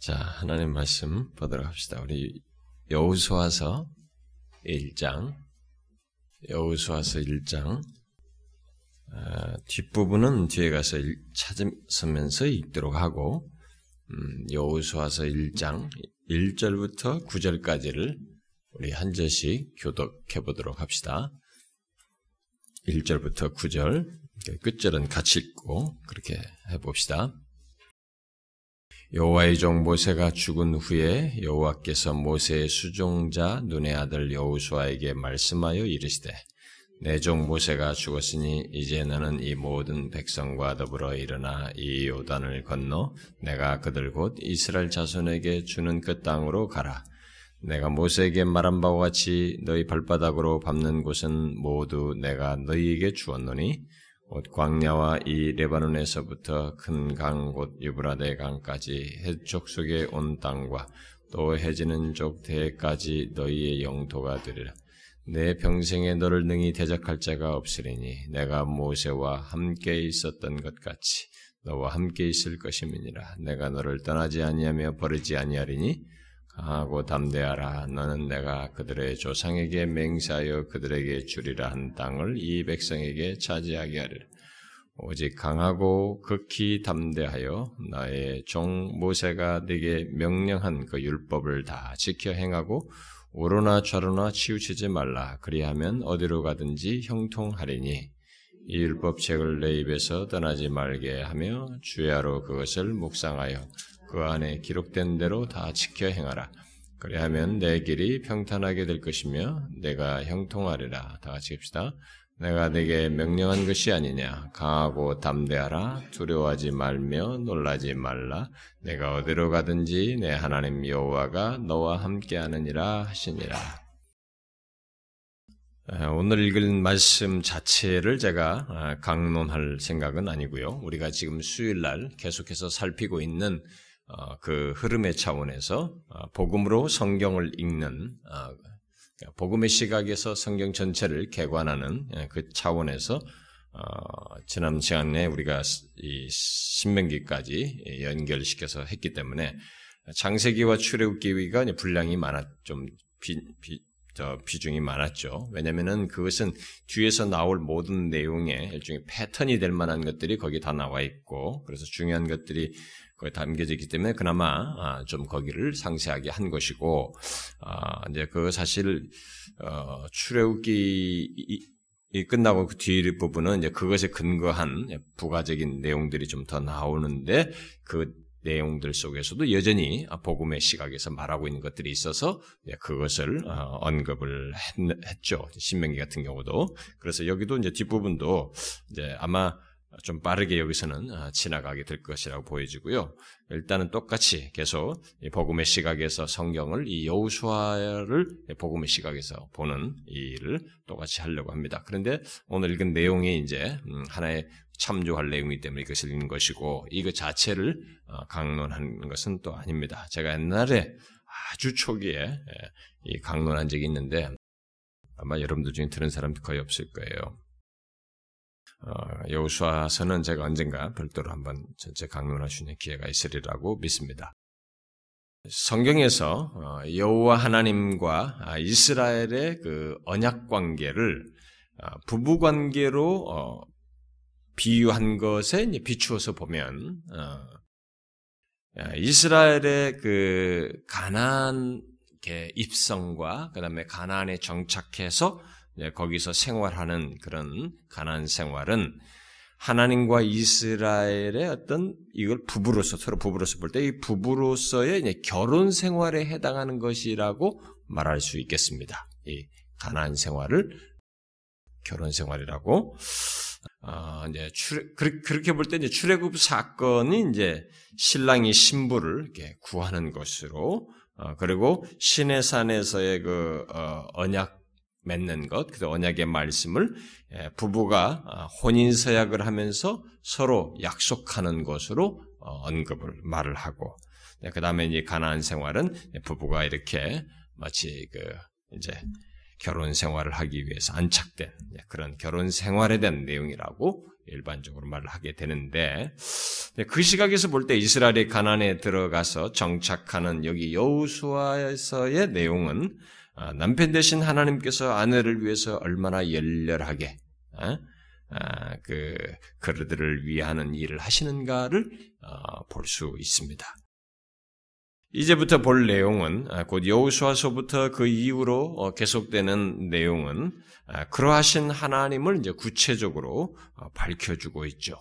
자, 하나님 말씀 보도록 합시다. 우리 여우수아서 1장, 여우수아서 1장, 아, 뒷부분은 뒤에 가서 찾으면서 읽도록 하고, 음, 여우수아서 1장 1절부터 9절까지를 우리 한 절씩 교독해 보도록 합시다. 1절부터 9절, 끝절은 같이 읽고 그렇게 해 봅시다. 여호와의 종 모세가 죽은 후에 여호와께서 모세의 수종자 눈의 아들 여호수아에게 말씀하여 이르시되 내 종 모세가 죽었으니 이제 너는 이 모든 백성과 더불어 일어나 이 요단을 건너 내가 그들 곧 이스라엘 자손에게 주는 그 땅으로 가라. 내가 모세에게 말한 바와 같이 너희 발바닥으로 밟는 곳은 모두 내가 너희에게 주었노니 곧 광야와 이 레바논에서부터 큰 강 곧 유브라데 강까지 해쪽 속에 온 땅과 또 해지는 쪽 대까지 너희의 영토가 되리라. 내 평생에 너를 능히 대적할 자가 없으리니 내가 모세와 함께 있었던 것 같이 너와 함께 있을 것임이니라. 내가 너를 떠나지 아니하며 버리지 아니하리니 강 하고 담대하라. 너는 내가 그들의 조상에게 맹세하여 그들에게 주리라 한 땅을 이 백성에게 차지하게 하리라. 오직 강하고 극히 담대하여 나의 종 모세가 네게 명령한 그 율법을 다 지켜 행하고 오로나 좌로나 치우치지 말라. 그리하면 어디로 가든지 형통하리니 이 율법책을 내 입에서 떠나지 말게 하며 주야로 그것을 묵상하여 그 안에 기록된 대로 다 지켜 행하라. 그리하면 내 길이 평탄하게 될 것이며 내가 형통하리라. 다 같이 합시다. 내가 내게 명령한 것이 아니냐. 강하고 담대하라. 두려워하지 말며 놀라지 말라. 내가 어디로 가든지 내 하나님 여호와가 너와 함께하느니라 하시니라. 오늘 읽은 말씀 자체를 제가 강론할 생각은 아니고요. 우리가 지금 수요일 날 계속해서 살피고 있는 어, 그 흐름의 차원에서 어, 복음으로 성경을 읽는 어, 그러니까 복음의 시각에서 성경 전체를 개관하는 예, 그 차원에서 지난 시간에 우리가 이 신명기까지 연결시켜서 했기 때문에 장세기와 출애굽기가 분량이 많았 좀 비, 비, 비중이 많았죠. 왜냐하면은 그것은 뒤에서 나올 모든 내용의 일종의 패턴이 될 만한 것들이 거기 다 나와 있고, 그래서 중요한 것들이 거기 담겨져 있기 때문에 그나마 아, 좀 거기를 상세하게 한 것이고 아, 이제 그 사실 어, 출애굽기 이 끝나고 그뒤 부분은 이제 그것에 근거한 부가적인 내용들이 좀 더 나오는데 그 내용들 속에서도 여전히 복음의 시각에서 말하고 있는 것들이 있어서 그것을 어, 언급을 했 죠. 신명기 같은 경우도 그래서 여기도 이제 뒷부분도 이제 아마 좀 빠르게 여기서는 아, 지나가게 될 것이라고 보여지고요. 일단은 똑같이 계속 복음의 시각에서 성경을 이 여우수아를 복음의 시각에서 보는 일을 똑같이 하려고 합니다. 그런데 오늘 읽은 내용이 이제 음, 하나의 참조할 내용이기 때문에 이것을 읽는 것이고 이거 자체를 어, 강론하는 것은 또 아닙니다. 제가 옛날에 아주 초기에 예, 이 강론한 적이 있는데 아마 여러분들 중에 들은 사람 거의 없을 거예요. 어, 여호수아서는 제가 언젠가 별도로 한번 전체 강론할 수 있는 기회가 있으리라고 믿습니다. 성경에서 어, 여호와 하나님과 아, 이스라엘의 그 언약 관계를 아, 부부 관계로 비유한 것에 비추어서 보면 이스라엘의 그 가나안 입성과 그 다음에 가나안에 정착해서 거기서 생활하는 그런 가난 생활은 하나님과 이스라엘의 어떤 이걸 부부로서 서로 부부로서 볼 때 이 부부로서의 결혼 생활에 해당하는 것이라고 말할 수 있겠습니다. 이 가난 생활을 결혼 생활이라고 어, 이제 출애, 그렇게 볼 때 이제 출애굽 사건이 이제 신랑이 신부를 이렇게 구하는 것으로 어, 그리고 신의 산에서의 그 어, 언약 맺는 것, 그 언약의 말씀을 예, 부부가 아, 혼인 서약을 하면서 서로 약속하는 것으로 어, 언급을 말을 하고, 네, 그 다음에 이제 가나안 생활은 부부가 이렇게 마치 그 이제 결혼 생활을 하기 위해서 안착된 그런 결혼 생활에 대한 내용이라고 일반적으로 말을 하게 되는데 그 시각에서 볼 때 이스라엘이 가난에 들어가서 정착하는 여기 여우수아에서의 내용은 아, 남편 대신 하나님께서 아내를 위해서 얼마나 열렬하게 어? 아, 그 그들을 위하는 일을 하시는가를 어, 볼수 있습니다. 이제부터 볼 내용은 아, 곧 여호수아서부터 그 이후로 어, 계속되는 내용은 아, 그러하신 하나님을 이제 구체적으로 어, 밝혀주고 있죠.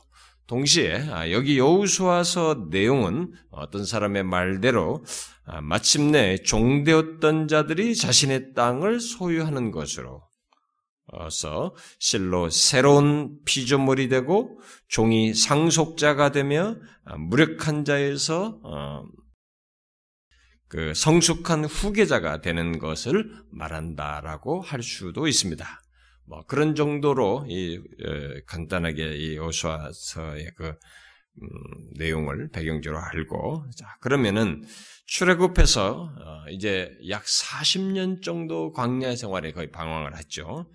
동시에 아, 여기 여호수아서 내용은 어떤 사람의 말대로 마침내 종되었던 자들이 자신의 땅을 소유하는 것으로 어서 실로 새로운 피조물이 되고 종이 상속자가 되며 무력한 자에서 그 성숙한 후계자가 되는 것을 말한다라고 할 수도 있습니다. 뭐 그런 정도로 이 에, 간단하게 이 오수아서의 그 음, 내용을 배경적으로 알고 자 그러면은 출애굽해서 어, 이제 약 40년 정도 광야 생활에 거의 방황을 했죠.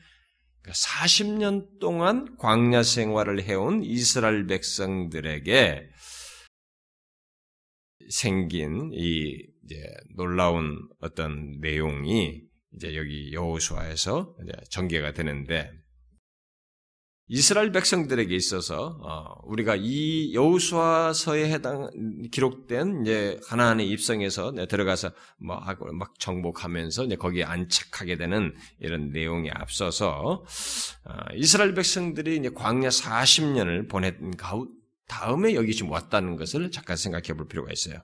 40년 그러니까 동안 광야 생활을 해온 이스라엘 백성들에게 생긴 이 이제 놀라운 어떤 내용이 이제 여기 여호수아에서 전개가 되는데 이스라엘 백성들에게 있어서 어, 우리가 이 여호수아서에 해당 기록된 이제 하나님의 입성에서 들어가서 뭐막 정복하면서 이제 거기에 안착하게 되는 이런 내용에 앞서서 어, 이스라엘 백성들이 이제 광야 40년을 보낸 다음에 여기 지금 왔다는 것을 잠깐 생각해 볼 필요가 있어요.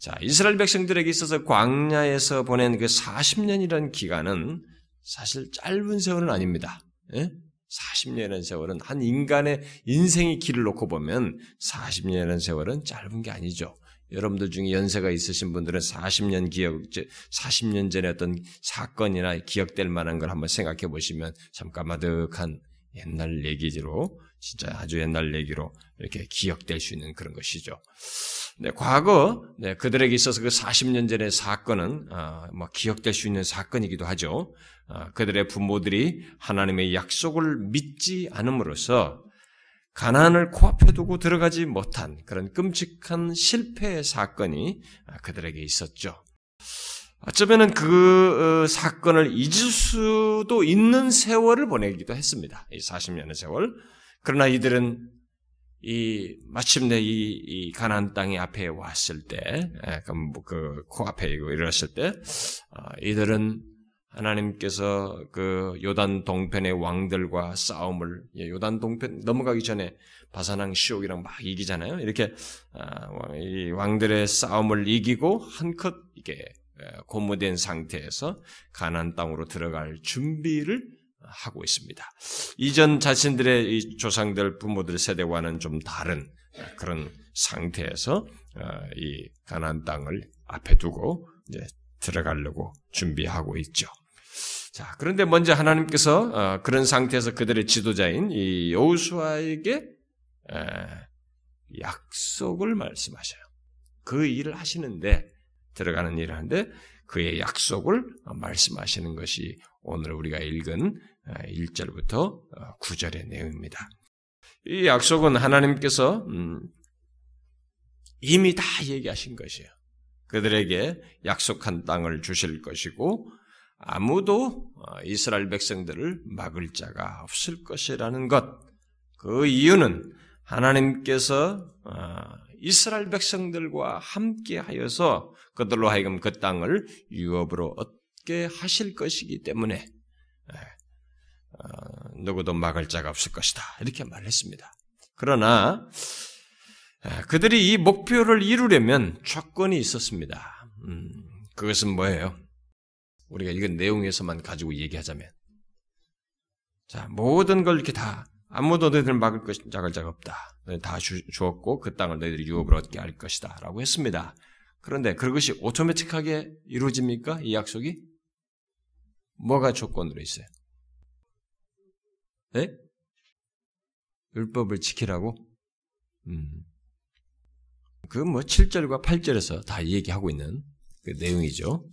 자, 이스라엘 백성들에게 있어서 광야에서 보낸 그 40년이라는 기간은 사실 짧은 세월은 아닙니다. 예? 40년이라는 세월은 한 인간의 인생의 길을 놓고 보면 40년이라는 세월은 짧은 게 아니죠. 여러분들 중에 연세가 있으신 분들은 40년 기억, 40년 전에 어떤 사건이나 기억될 만한 걸 한번 생각해 보시면 참 까마득한 옛날 얘기로, 진짜 아주 옛날 얘기로 이렇게 기억될 수 있는 그런 것이죠. 네, 과거 네, 그들에게 있어서 그 40년 전의 사건은 어, 뭐 기억될 수 있는 사건이기도 하죠. 어, 그들의 부모들이 하나님의 약속을 믿지 않음으로써 가난을 코앞에 두고 들어가지 못한 그런 끔찍한 실패의 사건이 아, 그들에게 있었죠. 어쩌면은 그 어, 사건을 잊을 수도 있는 세월을 보내기도 했습니다. 이 40년의 세월. 그러나 이들은 이 마침내 이, 이 가나안 땅의 앞에 왔을 때, 그, 뭐그 코앞에 이르렀을 때, 어, 이들은 하나님께서 그 요단 동편의 왕들과 싸움을 예, 요단 동편 넘어가기 전에 바사낭 시옥이랑 막 이기잖아요. 이렇게 어, 이 왕들의 싸움을 이기고 한컷 이게 고무된 상태에서 가나안 땅으로 들어갈 준비를 하고 있습니다. 이전 자신들의 이 조상들 부모들 세대와는 좀 다른 그런 상태에서 어, 이 가나안 땅을 앞에 두고 이제 들어가려고 준비하고 있죠. 자, 그런데 먼저 하나님께서 어, 그런 상태에서 그들의 지도자인 이 여호수아에게 약속을 말씀하셔요. 그 일을 하시는데 들어가는 일을 하는데 그의 약속을 말씀하시는 것이 오늘 우리가 읽은 1절부터 어, 9절의 어, 내용입니다. 이 약속은 하나님께서 음, 이미 다 얘기하신 것이에요. 그들에게 약속한 땅을 주실 것이고 아무도 어, 이스라엘 백성들을 막을 자가 없을 것이라는 것. 그 이유는 하나님께서 이스라엘 백성들과 함께 하여서 그들로 하여금 그 땅을 유업으로 얻게 하실 것이기 때문에 어, 누구도 막을 자가 없을 것이다. 이렇게 말했습니다. 그러나 그들이 이 목표를 이루려면 조건이 있었습니다. 음, 그것은 뭐예요? 우리가 이건 내용에서만 가지고 얘기하자면 자 모든 걸 이렇게 다 아무도 너희들 막을 것 작을 자가 없다. 다 주, 주었고 그 땅을 너희들이 유업을 얻게 할 것이다라고 했습니다. 그런데 그것이 오토매틱하게 이루어집니까? 이 약속이 뭐가 조건으로 있어요? 네? 율법을 지키라고? 음. 그 뭐 7절과 8절에서 다 얘기하고 있는 그 내용이죠.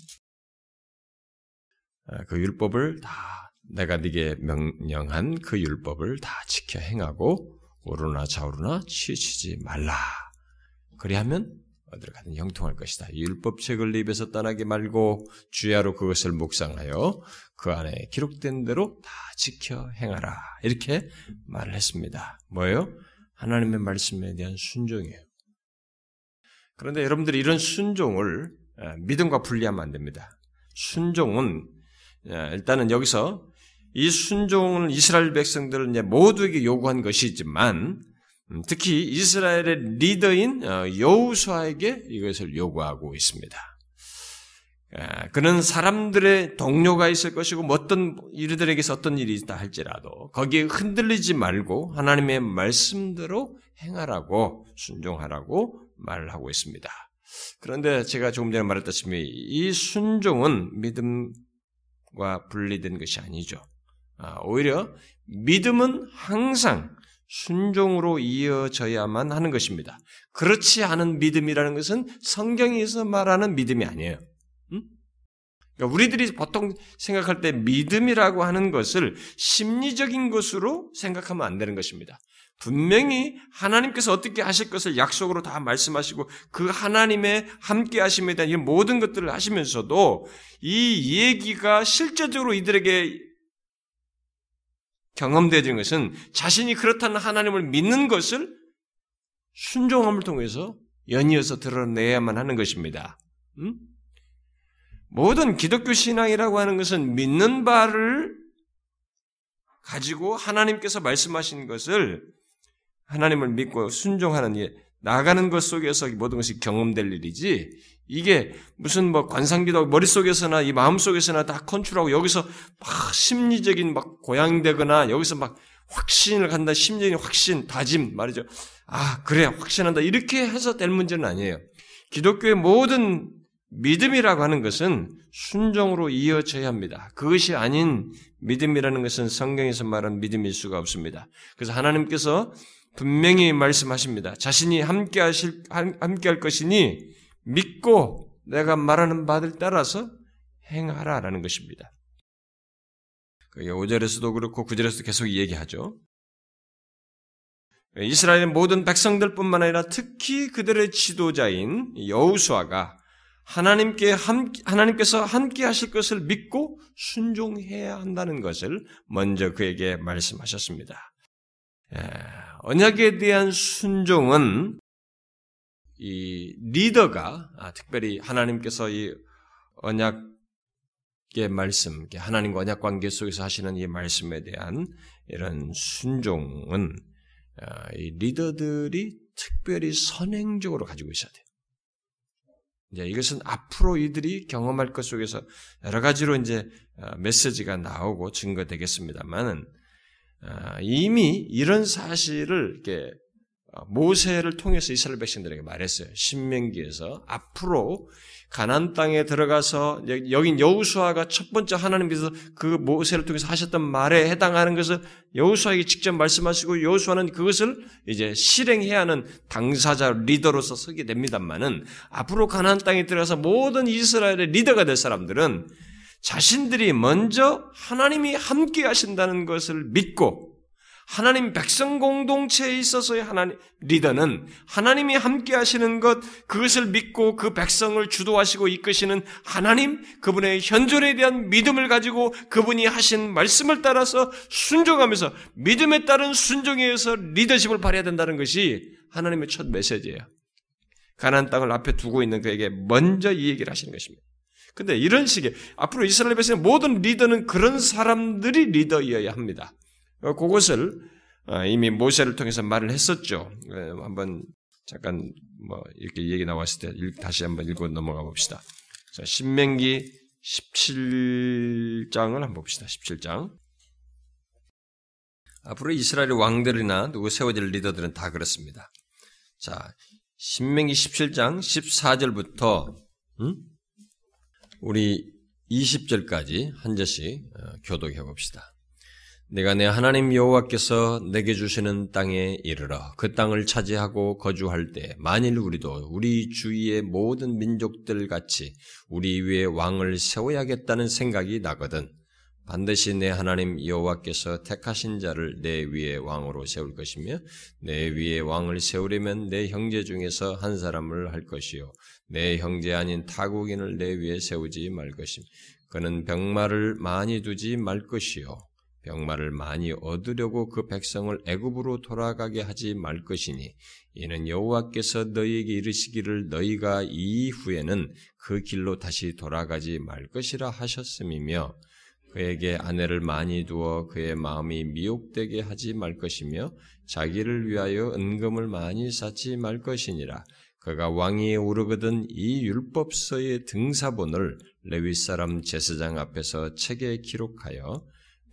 어, 그 율법을 다 내가 네게 명령한 그 율법을 다 지켜 행하고 오르나 좌우르나 치치지 말라. 그리하면 어디를 가든 형통할 것이다. 율법책을 입에서 떠나게 말고 주야로 그것을 묵상하여 그 안에 기록된 대로 다 지켜 행하라. 이렇게 말을 했습니다. 뭐예요? 하나님의 말씀에 대한 순종이에요. 그런데 여러분들이 이런 순종을 믿음과 분리하면 안 됩니다. 순종은 일단은 여기서 이 순종을 이스라엘 백성들은 이제 모두에게 요구한 것이지만 음, 특히 이스라엘의 리더인 어, 여우수아에게 이것을 요구하고 있습니다. 그는 사람들의 동료가 있을 것이고 뭐 어떤 이들에게서 어떤 일이 있다 할지라도 거기에 흔들리지 말고 하나님의 말씀대로 행하라고 순종하라고 말을 하고 있습니다. 그런데 제가 조금 전에 말했다시피 이 순종은 믿음과 분리된 것이 아니죠. 아, 오히려 믿음은 항상 순종으로 이어져야만 하는 것입니다. 그렇지 않은 믿음이라는 것은 성경에서 말하는 믿음이 아니에요. 음? 그러니까 우리들이 보통 생각할 때 믿음이라고 하는 것을 심리적인 것으로 생각하면 안 되는 것입니다. 분명히 하나님께서 어떻게 하실 것을 약속으로 다 말씀하시고 그 하나님의 함께 하심에 대한 이 모든 것들을 하시면서도 이 얘기가 실제적으로 이들에게 경험되어지는 것은 자신이 그렇다는 하나님을 믿는 것을 순종함을 통해서 연이어서 드러내야만 하는 것입니다. 음? 모든 기독교 신앙이라고 하는 것은 믿는 바를 가지고 하나님께서 말씀하신 것을 하나님을 믿고 순종하는 일, 나가는 것 속에서 모든 것이 경험될 일이지 이게 무슨 뭐 관상기도 머릿속에서나 이 마음속에서나 다 컨트롤하고 여기서 막 심리적인 막 고양되거나 여기서 막 확신을 간다 심리적인 확신 다짐 말이죠. 아 그래 확신한다 이렇게 해서 될 문제는 아니에요. 기독교의 모든 믿음이라고 하는 것은 순종으로 이어져야 합니다. 그것이 아닌 믿음이라는 것은 성경에서 말하는 믿음일 수가 없습니다. 그래서 하나님께서 분명히 말씀하십니다. 자신이 함께 하실 함께 할 것이니 믿고 내가 말하는 바들 따라서 행하라 라는 것입니다. 그게 5절에서도 그렇고 9절에서도 계속 얘기하죠. 이스라엘의 모든 백성들뿐만 아니라 특히 그들의 지도자인 여우수아가 하나님께 함, 하나님께서 함께 하실 것을 믿고 순종해야 한다는 것을 먼저 그에게 말씀하셨습니다. 언약에 대한 순종은 이 리더가 아, 특별히 하나님께서 이 언약의 말씀, 하나님과 언약 관계 속에서 하시는 이 말씀에 대한 이런 순종은 아, 이 리더들이 특별히 선행적으로 가지고 있어야 돼요. 이제 이것은 앞으로 이들이 경험할 것 속에서 여러 가지로 이제 아, 메시지가 나오고 증거되겠습니다만은 이미 이런 사실을 이렇게 어, 모세를 통해서 이스라엘 백성들에게 말했어요. 신명기에서 앞으로 가난 땅에 들어가서 여긴 여우수아가 첫 번째 하나님께서 그 모세를 통해서 하셨던 말에 해당하는 것을 여우수아에게 직접 말씀하시고 여우수아는 그것을 이제 실행해야 하는 당사자 리더로서 서게 됩니다만은 앞으로 가난 땅에 들어가서 모든 이스라엘의 리더가 될 사람들은 자신들이 먼저 하나님이 함께 하신다는 것을 믿고 하나님 백성 공동체에 있어서의 하나님 리더는 하나님이 함께 하시는 것 그것을 믿고 그 백성을 주도하시고 이끄시는 하나님 그분의 현존에 대한 믿음을 가지고 그분이 하신 말씀을 따라서 순종하면서 믿음에 따른 순종에 의해서 리더십을 발휘해야 된다는 것이 하나님의 첫 메시지예요. 가나안 땅을 앞에 두고 있는 그에게 먼저 이 얘기를 하시는 것입니다. 근데 이런 식의 앞으로 이스라엘 백성의 모든 리더는 그런 사람들이 리더이어야 합니다. 어, 그것을 어, 이미 모세를 통해서 말을 했었죠. 어, 한번 잠깐 뭐 이렇게 얘기 나왔을 때 다시 한번 읽고 넘어가 봅시다. 자, 신명기 17장을 한번 봅시다. 17장. 앞으로 이스라엘 왕들이나 누구 세워질 리더들은 다 그렇습니다. 자, 신명기 17장 14절부터 음? 우리 20절까지 한 절씩 교독해 봅시다. 내가 내 하나님 여호와께서 내게 주시는 땅에 이르러 그 땅을 차지하고 거주할 때 만일 우리도 우리 주위의 모든 민족들 같이 우리 위에 왕을 세워야겠다는 생각이 나거든 반드시 내 하나님 여호와께서 택하신 자를 내 위에 왕으로 세울 것이며 내 위에 왕을 세우려면 내 형제 중에서 한 사람을 할 것이요. 내 형제 아닌 타국인을 내 위에 세우지 말 것임. 그는 병마를 많이 두지 말 것이요. 병마를 많이 얻으려고 그 백성을 애굽으로 돌아가게 하지 말 것이니 이는 여호와께서 너희에게 이르시기를 너희가 이후에는 그 길로 다시 돌아가지 말 것이라 하셨음이며 그에게 아내를 많이 두어 그의 마음이 미혹되게 하지 말 것이며 자기를 위하여 은금을 많이 쌓지 말 것이니라 그가 왕위에 오르거든 이 율법서의 등사본을 레위 사람 제사장 앞에서 책에 기록하여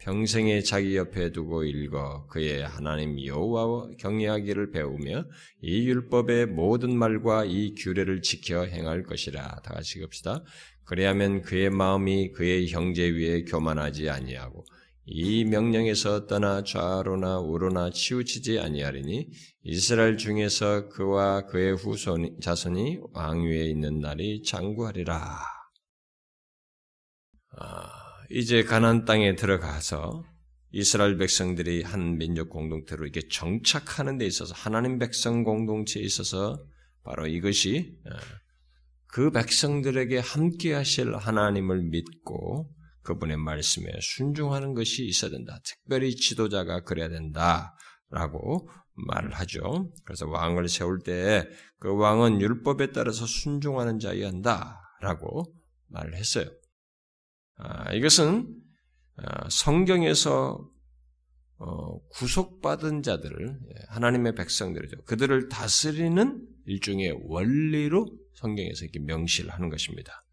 평생에 자기 옆에 두고 읽어 그의 하나님 여호와와 경외하기를 배우며 이 율법의 모든 말과 이 규례를 지켜 행할 것이라. 다 같이 읍시다. 그래야면 그의 마음이 그의 형제 위에 교만하지 아니하고 이 명령에서 떠나 좌로나 우로나 치우치지 아니하리니 이스라엘 중에서 그와 그의 후손 자손이 왕위에 있는 날이 장구하리라. 아. 이제 가나안 땅에 들어가서 이스라엘 백성들이 한 민족 공동체로 이렇게 정착하는 데 있어서 하나님 백성 공동체에 있어서 바로 이것이 어, 그 백성들에게 함께 하실 하나님을 믿고 그분의 말씀에 순종하는 것이 있어야 된다. 특별히 지도자가 그래야 된다 라고 말을 하죠. 그래서 왕을 세울 때 그 왕은 율법에 따라서 순종하는 자여야 한다 라고 말을 했어요. 아, 이것은 아, 성경에서 어, 구속받은 자들을 예, 하나님의 백성들이죠. 그들을 다스리는 일종의 원리로 성경에서 이렇게 명시를 하는 것입니다.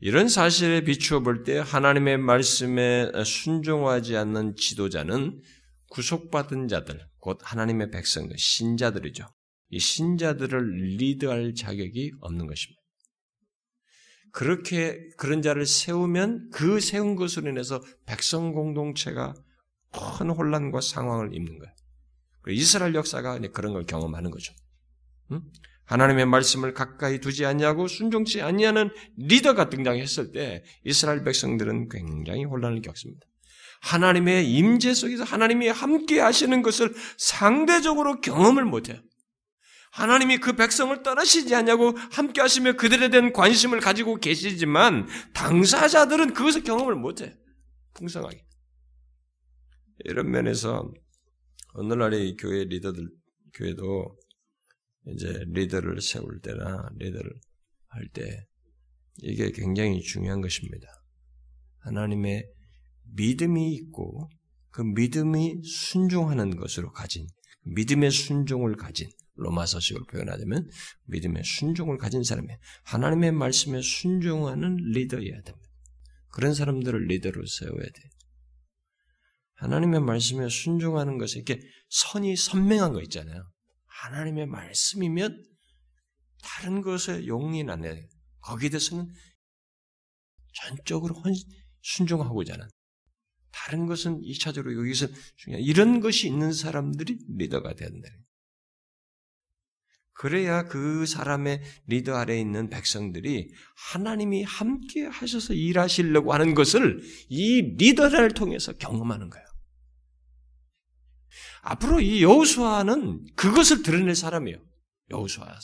이런 사실에 비추어 볼 때 하나님의 말씀에 순종하지 않는 지도자는 구속받은 자들, 곧 하나님의 백성들, 신자들이죠. 이 신자들을 리드할 자격이 없는 것입니다. 그렇게 그런 자를 세우면 그 세운 것으로 인해서 백성 공동체가 큰 혼란과 상황을 입는 거예요. 이스라엘 역사가 그런 걸 경험하는 거죠. 응? 하나님의 말씀을 가까이 두지 않냐고 순종치 아니하는 리더가 등장했을 때 이스라엘 백성들은 굉장히 혼란을 겪습니다. 하나님의 임재 속에서 하나님이 함께 하시는 것을 상대적으로 경험을 못해요. 하나님이 그 백성을 떠나시지 않냐고 함께 하시며 그들에 대한 관심을 가지고 계시지만 당사자들은 그것을 경험을 못해. 풍성하게. 이런 면에서 오늘날의 교회 리더들, 교회도 이제 리더를 세울 때나 리더를 할 때 이게 굉장히 중요한 것입니다. 하나님의 믿음이 있고 그 믿음이 순종하는 것으로 가진 믿음의 순종을 가진 로마서식으로 표현하자면 믿음의 순종을 가진 사람이 하나님의 말씀에 순종하는 리더여야 됩니다. 그런 사람들을 리더로 세워야 돼. 하나님의 말씀에 순종하는 것에 이렇게 선이 선명한 거 있잖아요. 하나님의 말씀이면 다른 것에 용인 안 해. 거기에 대해서는 전적으로 순종하고자 하는 다른 것은 2차적으로 여기서 중요한 이런 것이 있는 사람들이 리더가 된다. 그래야 그 사람의 리더 아래에 있는 백성들이 하나님이 함께 하셔서 일하시려고 하는 것을 이 리더를 통해서 경험하는 거예요. 앞으로 이 여호수아는 그것을 드러낼 사람이에요. 여호수아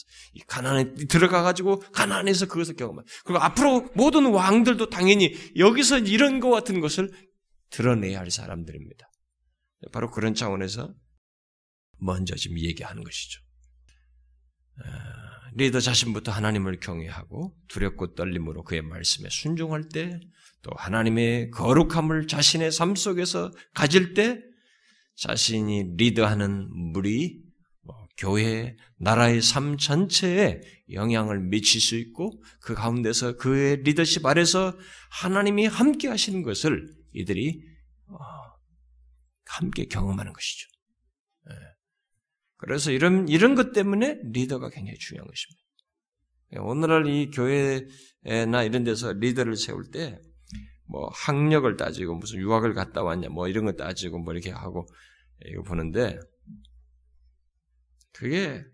가나안에 들어가 가지고 가나안에서 그것을 경험한. 그리고 앞으로 모든 왕들도 당연히 여기서 이런 것 같은 것을 드러내야 할 사람들입니다. 바로 그런 차원에서 먼저 지금 얘기하는 것이죠. 아, 리더 자신부터 하나님을 경외하고 두렵고 떨림으로 그의 말씀에 순종할 때, 또 하나님의 거룩함을 자신의 삶 속에서 가질 때, 자신이 리더하는 물이 뭐 교회, 나라의 삶 전체에 영향을 미칠 수 있고, 그 가운데서 그의 리더십 아래서 하나님이 함께 하시는 것을 이들이 어, 함께 경험하는 것이죠. 예. 그래서 이런, 이런 것 때문에 리더가 굉장히 중요한 것입니다. 오늘날 이 교회나 이런 데서 리더를 세울 때 뭐 학력을 따지고 무슨 유학을 갔다 왔냐 뭐 이런 거 따지고 뭐 이렇게 하고 이거 보는데 그게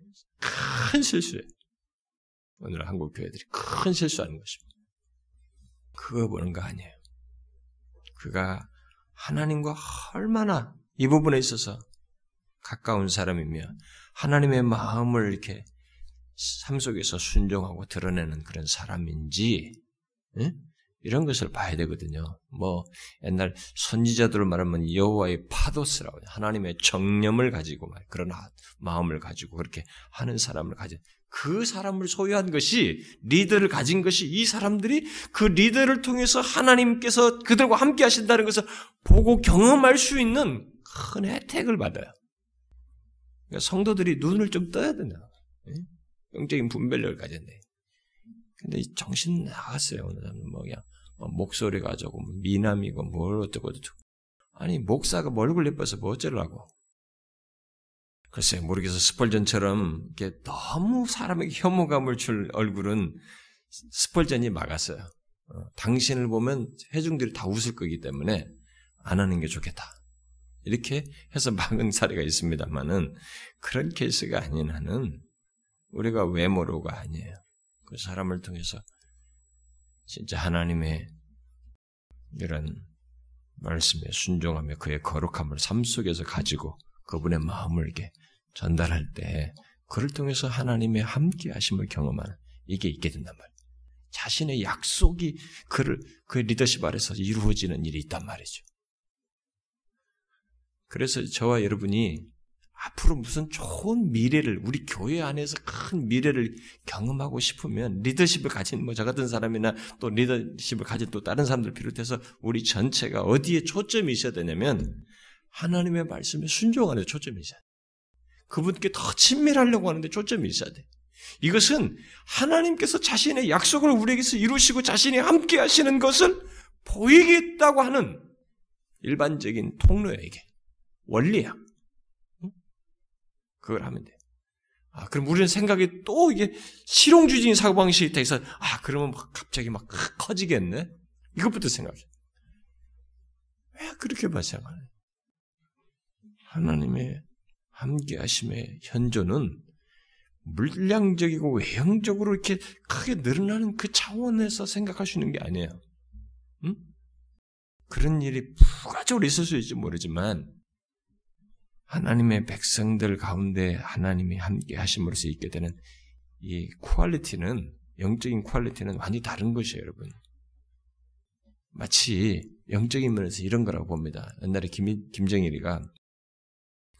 큰 실수예요. 오늘 한국 교회들이 큰 실수하는 것입니다. 그거 보는 거 아니에요. 그가 하나님과 얼마나 이 부분에 있어서 가까운 사람이며 하나님의 마음을 이렇게 삶 속에서 순종하고 드러내는 그런 사람인지 예? 이런 것을 봐야 되거든요. 뭐 옛날 선지자들을 말하면 여호와의 파도스라고 하나님의 정념을 가지고 말 그런 마음을 가지고 그렇게 하는 사람을 가진 그 사람을 소유한 것이 리더를 가진 것이 이 사람들이 그 리더를 통해서 하나님께서 그들과 함께 하신다는 것을 보고 경험할 수 있는 큰 혜택을 받아요. 그러니까 성도들이 눈을 좀 떠야 된다. 예? 영적인 분별력을 가졌네. 근데 정신 나갔어요. 오늘 뭐 그냥 뭐 목소리 가지고 뭐 미남이고 뭘 어쩌고 저쩌고. 아니 목사가 뭐 얼굴 예뻐서 뭐 어쩌려고. 글쎄 모르겠어 스펄전처럼 이렇게 너무 사람에게 혐오감을 줄 얼굴은 스펄전이 막았어요. 어, 당신을 보면 회중들이 다 웃을 거기 때문에 안 하는 게 좋겠다. 이렇게 해서 막은 사례가 있습니다만은 그런 케이스가 아닌 한은 우리가 외모로가 아니에요. 그 사람을 통해서 진짜 하나님의 이런 말씀에 순종하며 그의 거룩함을 삶 속에서 가지고 그분의 마음을 이렇게 전달할 때 그를 통해서 하나님의 함께 하심을 경험하는 이게 있게 된단 말이에요. 자신의 약속이 그를 그 리더십 아래서 이루어지는 일이 있단 말이죠. 그래서 저와 여러분이 앞으로 무슨 좋은 미래를 우리 교회 안에서 큰 미래를 경험하고 싶으면 리더십을 가진 뭐 저 같은 사람이나 또 리더십을 가진 또 다른 사람들 비롯해서 우리 전체가 어디에 초점이 있어야 되냐면 하나님의 말씀에 순종하는 데 초점이 있어야 돼. 그분께 더 친밀하려고 하는데 초점이 있어야 돼. 이것은 하나님께서 자신의 약속을 우리에게서 이루시고 자신이 함께 하시는 것을 보이겠다고 하는 일반적인 통로야 이게. 원리야. 그걸 하면 돼. 아, 그럼 우리는 생각이 또 이게 실용주의적인 사고방식이 돼서, 아, 그러면 갑자기 막 커지겠네? 이것부터 생각해. 왜 그렇게만 생각하네? 하나님의 함께 하심의 현존은 물량적이고 외형적으로 이렇게 크게 늘어나는 그 차원에서 생각할 수 있는 게 아니에요. 응? 그런 일이 부가적으로 있을 수 있을지 모르지만, 하나님의 백성들 가운데 하나님이 함께 하심으로써 있게 되는 이 quality는 영적인 quality는 완전히 다른 것이에요, 여러분. 마치 영적인 면에서 이런 거라고 봅니다. 옛날에 김, 김정일이가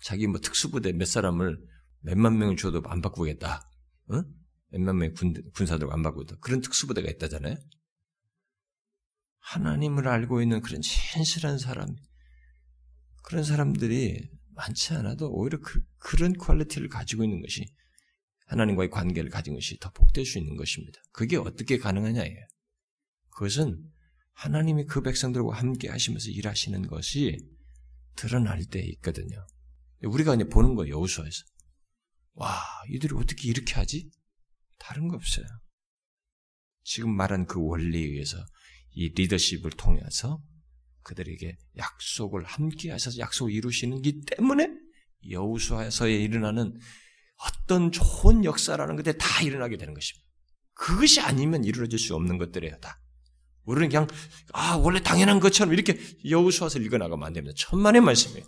자기 뭐 특수부대 몇 사람을 몇만 명을 줘도 안 바꾸겠다. 어? 몇만 명의 군, 군사들 안 바꾸겠다. 그런 특수부대가 있다잖아요. 하나님을 알고 있는 그런 진실한 사람, 그런 사람들이 많지 않아도 오히려 그, 그런 quality를 가지고 있는 것이 하나님과의 관계를 가진 것이 더 복될 수 있는 것입니다. 그게 어떻게 가능하냐예요. 그것은 하나님이 그 백성들과 함께 하시면서 일하시는 것이 드러날 때 있거든요. 우리가 이제 보는 거예요, 여우수에서. 와, 이들이 어떻게 이렇게 하지? 다른 거 없어요. 지금 말한 그 원리에 의해서 이 리더십을 통해서 그들에게 약속을 함께 하셔서 약속을 이루시는 기 때문에 여우수에서에 일어나는 어떤 좋은 역사라는 것에 다 일어나게 되는 것입니다. 그것이 아니면 이루어질 수 없는 것들이에요, 다. 우리는 그냥, 아, 원래 당연한 것처럼 이렇게 여우수와서 읽어나가면 안 됩니다. 천만의 말씀이에요.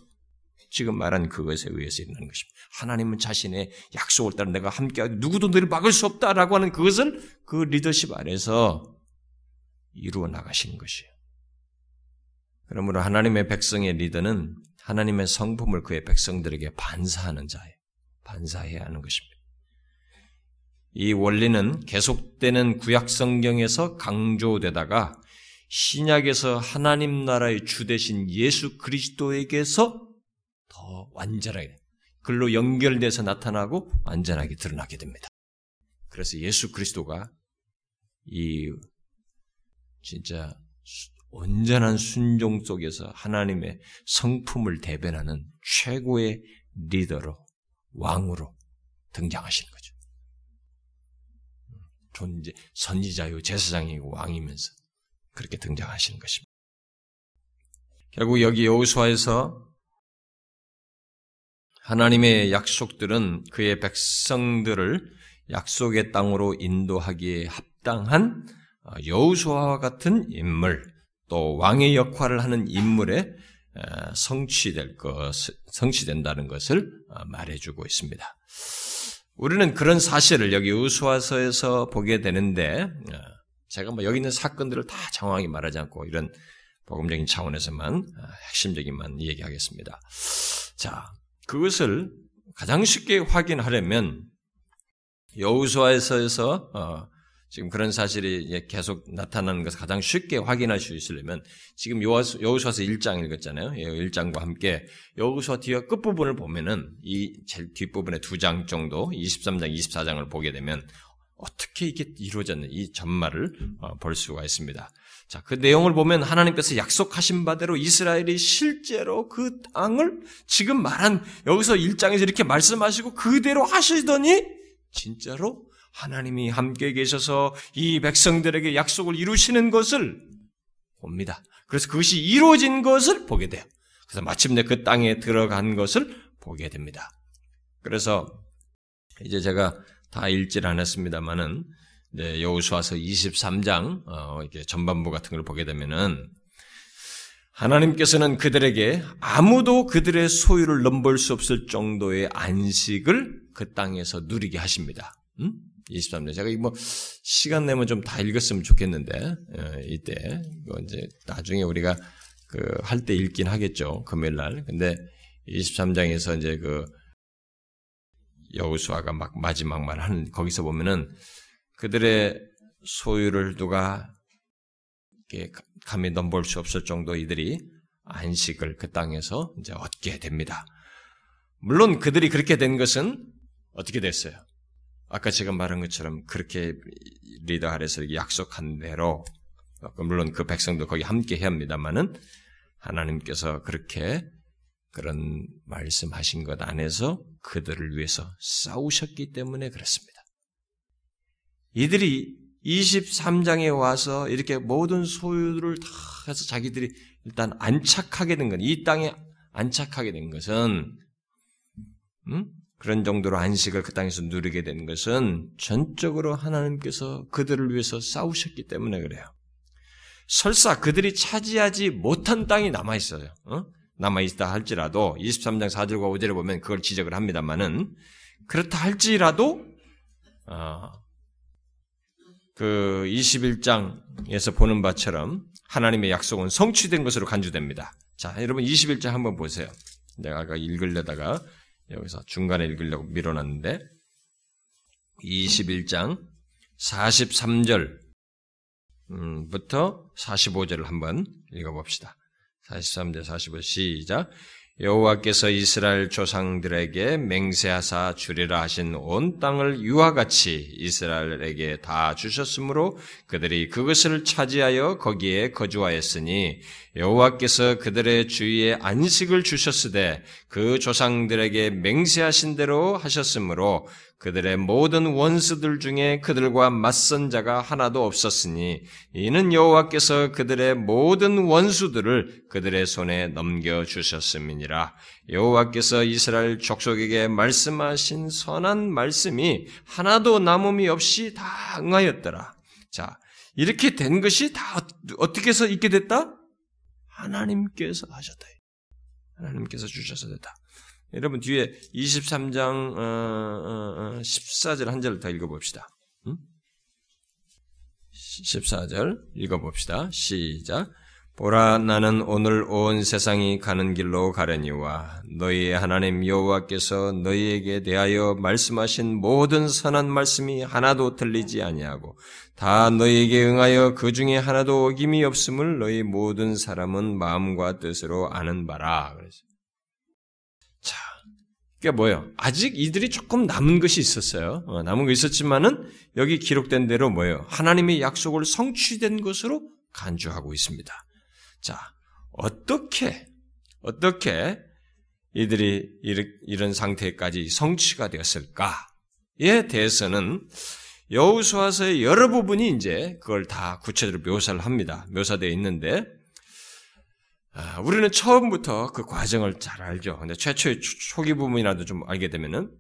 지금 말한 그것에 의해서 일어나는 것입니다. 하나님은 자신의 약속을 따라 내가 함께하고 누구도 너를 막을 수 없다라고 하는 그것을 그 리더십 안에서 이루어 나가시는 것이에요. 그러므로 하나님의 백성의 리더는 하나님의 성품을 그의 백성들에게 반사하는 자예요. 반사해야 하는 것입니다. 이 원리는 계속되는 구약 성경에서 강조되다가 신약에서 하나님 나라의 주 대신 예수 그리스도에게서 더 완전하게 글로 연결돼서 나타나고 완전하게 드러나게 됩니다. 그래서 예수 그리스도가 이 진짜 온전한 순종 속에서 하나님의 성품을 대변하는 최고의 리더로, 왕으로 등장하시는 거죠. 존재, 선지자요, 제사장이고 왕이면서 그렇게 등장하시는 것입니다. 결국 여기 여호수아에서 하나님의 약속들은 그의 백성들을 약속의 땅으로 인도하기에 합당한 어, 여우수아와 같은 인물, 또 왕의 역할을 하는 인물에 성취될 것, 성취된다는 것을 어, 말해주고 있습니다. 우리는 그런 사실을 여기 우수화서에서 보게 되는데, 어, 제가 뭐 여기 있는 사건들을 다 정확히 말하지 않고 이런 복음적인 차원에서만 핵심적인만 얘기하겠습니다. 자, 그것을 가장 쉽게 확인하려면 여우수아에서 어, 지금 그런 사실이 계속 나타나는 것을 가장 쉽게 확인할 수 있으려면 지금 여우수아서 1장 읽었잖아요. 1장과 예, 함께 여우수아 뒤에 끝부분을 보면은 이 뒷부분의 두장 정도 23장, 24장을 보게 되면 어떻게 이게 이루어졌는 이 전말을 어, 볼 수가 있습니다. 자, 그 내용을 보면 하나님께서 약속하신 바대로 이스라엘이 실제로 그 땅을 지금 말한 여기서 1장에서 이렇게 말씀하시고 그대로 하시더니 진짜로 하나님이 함께 계셔서 이 백성들에게 약속을 이루시는 것을 봅니다. 그래서 그것이 이루어진 것을 보게 돼요. 그래서 마침내 그 땅에 들어간 것을 보게 됩니다. 그래서 이제 제가 다 읽질 않았습니다만은 여우수아서 23장 어, 이렇게 전반부 같은 걸 보게 되면은 하나님께서는 그들에게 아무도 그들의 소유를 넘볼 수 없을 정도의 안식을 그 땅에서 누리게 하십니다. 음? 23년. 제가 뭐 시간 내면 좀 다 읽었으면 좋겠는데 어, 이때 이제 나중에 우리가 그 할 때 읽긴 하겠죠 금요일 날. 근데 23장에서 이제 그 여우수아가 막 마지막 말 하는 거기서 보면은 그들의 소유를 누가 감히 넘볼 수 없을 정도 이들이 안식을 그 땅에서 이제 얻게 됩니다. 물론 그들이 그렇게 된 것은 어떻게 됐어요? 아까 제가 말한 것처럼 그렇게 리더 아래서 약속한 대로 물론 그 백성도 거기 함께 해야 합니다만은 하나님께서 그렇게 그런 말씀하신 것 안에서 그들을 위해서 싸우셨기 때문에 그렇습니다. 이들이 23장에 와서 이렇게 모든 소유를 다 해서 자기들이 일단 안착하게 된 건, 이 땅에 안착하게 된 것은, 음? 그런 정도로 안식을 그 땅에서 누리게 된 것은 전적으로 하나님께서 그들을 위해서 싸우셨기 때문에 그래요. 설사 그들이 차지하지 못한 땅이 남아 있어요. 어? 남아 있다 할지라도 23장 4절과 5절에 보면 그걸 지적을 합니다만은 그렇다 할지라도 어, 그 21장에서 보는 바처럼 하나님의 약속은 성취된 것으로 간주됩니다. 자, 여러분 21장 한번 보세요. 내가 아까 읽으려다가 여기서 중간에 읽으려고 밀어놨는데 21장 43절부터 45절을 한번 읽어봅시다. 43절 45절 시작 여호와께서 이스라엘 조상들에게 맹세하사 주리라 하신 온 땅을 유와 같이 이스라엘에게 다 주셨으므로 그들이 그것을 차지하여 거기에 거주하였으니 여호와께서 그들의 주위에 안식을 주셨으되 그 조상들에게 맹세하신 대로 하셨으므로 그들의 모든 원수들 중에 그들과 맞선 자가 하나도 없었으니 이는 여호와께서 그들의 모든 원수들을 그들의 손에 넘겨 주셨음이니라. 여호와께서 이스라엘 족속에게 말씀하신 선한 말씀이 하나도 남음이 없이 다 응하였더라. 자, 이렇게 된 것이 다 어떻게 해서 있게 됐다? 하나님께서 하셨다. 하나님께서 주셔서 됐다. 여러분 뒤에 23장 어, 어, 14절 어, 한 절을 더 읽어봅시다. 음? 14절 읽어봅시다. 시작. 보라 나는 오늘 온 세상이 가는 길로 가려니와 너희의 하나님 여호와께서 너희에게 대하여 말씀하신 모든 선한 말씀이 하나도 틀리지 아니하고 다 너희에게 응하여 그 중에 하나도 어김이 없음을 너희 모든 사람은 마음과 뜻으로 아는 바라. 그래서 그게 뭐예요? 아직 이들이 조금 남은 것이 있었어요. 어, 남은 거 있었지만은 여기 기록된 대로 뭐예요? 하나님의 약속을 성취된 것으로 간주하고 있습니다. 자, 어떻게 어떻게 이들이 이런 상태까지 성취가 되었을까에 대해서는 여우수화서의 여러 부분이 이제 그걸 다 구체적으로 묘사를 합니다. 묘사되어 있는데 아, 우리는 처음부터 그 과정을 잘 알죠. 근데 최초의 초기 부분이라도 좀 알게 되면은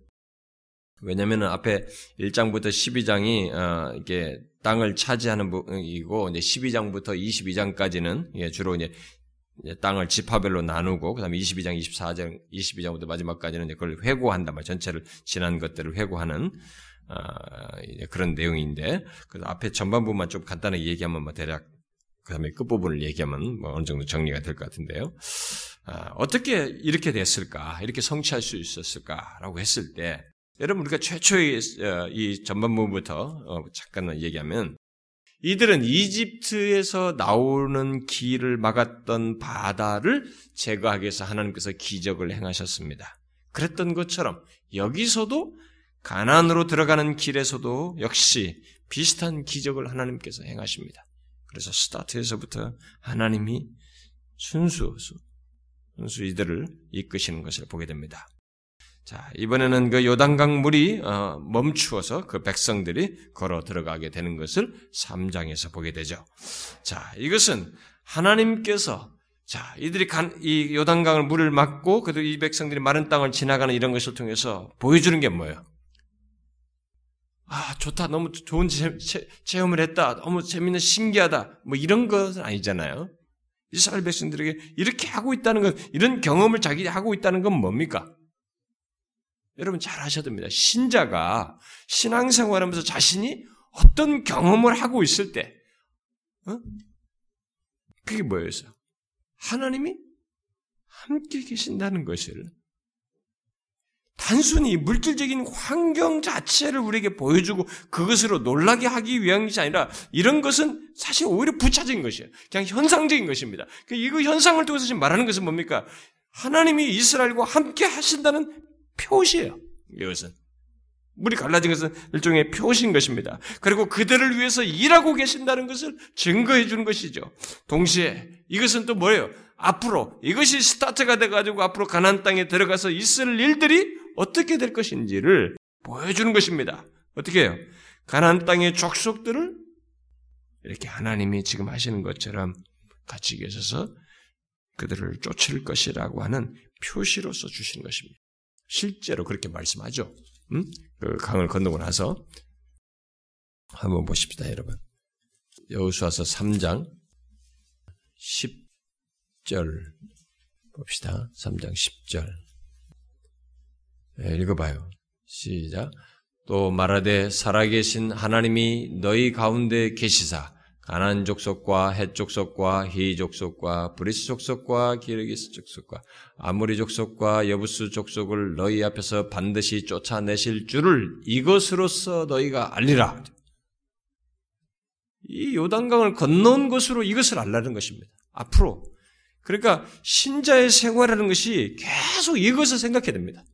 왜냐면은 앞에 1장부터 12장이 어, 이게 땅을 차지하는 부분이고 이제 12장부터 22장까지는 예, 주로 이제 땅을 지파별로 나누고 그다음에 22장, 24장, 22장부터 마지막까지는 그걸 회고한다 말 전체를 지난 것들을 회고하는 어, 그런 내용인데 그 앞에 전반부만 좀 간단하게 얘기하면 뭐 대략 그 다음에 끝 부분을 얘기하면 뭐 어느 정도 정리가 될 것 같은데요. 아, 어떻게 이렇게 됐을까? 이렇게 성취할 수 있었을까라고 했을 때 여러분 우리가 최초의 어, 이 전반부부터 어, 잠깐만 얘기하면 이들은 이집트에서 나오는 길을 막았던 바다를 제거하기 위해서 하나님께서 기적을 행하셨습니다. 그랬던 것처럼 여기서도 가난으로 들어가는 길에서도 역시 비슷한 기적을 하나님께서 행하십니다. 그래서 스타트에서부터 하나님이 순수, 순수 이들을 이끄시는 것을 보게 됩니다. 자, 이번에는 그 요단강 물이 어, 멈추어서 그 백성들이 걸어 들어가게 되는 것을 3장에서 보게 되죠. 자, 이것은 하나님께서 자, 이들이 간, 이 요단강을 물을 막고 그래도 이 백성들이 마른 땅을 지나가는 이런 것을 통해서 보여주는 게 뭐예요? 아, 좋다. 너무 좋은 체, 체 험을 했다. 너무 재밌는 신기하다. 뭐 이런 것은 아니잖아요. 이스라엘 백성들에게 이렇게 하고 있다는 것, 이런 경험을 자기 하고 있다는 건 뭡니까? 여러분 잘 아셔야 됩니다. 신자가 신앙생활 하면서 자신이 어떤 경험을 하고 있을 때, 어? 그게 뭐였어요? 하나님이 함께 계신다는 것을 단순히 물질적인 환경 자체를 우리에게 보여주고 그것으로 놀라게 하기 위한 것이 아니라 이런 것은 사실 오히려 부차적인 것이에요. 그냥 현상적인 것입니다. 그 이거 현상을 통해서 지금 말하는 것은 뭡니까? 하나님이 이스라엘과 함께 하신다는 표시예요. 이것은. 물이 갈라진 것은 일종의 표시인 것입니다. 그리고 그들을 위해서 일하고 계신다는 것을 증거해 주는 것이죠. 동시에 이것은 또 뭐예요? 앞으로 이것이 스타트가 돼가지고 앞으로 가난 땅에 들어가서 있을 일들이 어떻게 될 것인지를 보여주는 것입니다. 어떻게 해요? 가난 땅의 족속들을 이렇게 하나님이 지금 하시는 것처럼 같이 계셔서 그들을 쫓을 것이라고 하는 표시로서 주시는 것입니다. 실제로 그렇게 말씀하죠. 음? 그 강을 건너고 나서 한번 보십시다, 여러분. 여호수아서 3장 10절 봅시다. 3장 10절. 네, 읽어봐요. 시작. 또 말하되 살아계신 하나님이 너희 가운데 계시사 가나안 족속과 헷 족속과 히위 족속과 브리스 족속과 기르가스 족속과 아모리 족속과 여부스 족속을 너희 앞에서 반드시 쫓아내실 줄을 이것으로서 너희가 알리라. 이 요단강을 건너온 것으로 이것을 알라는 것입니다. 앞으로. 그러니까 신자의 생활하는 것이 계속 이것을 생각해야 됩니다.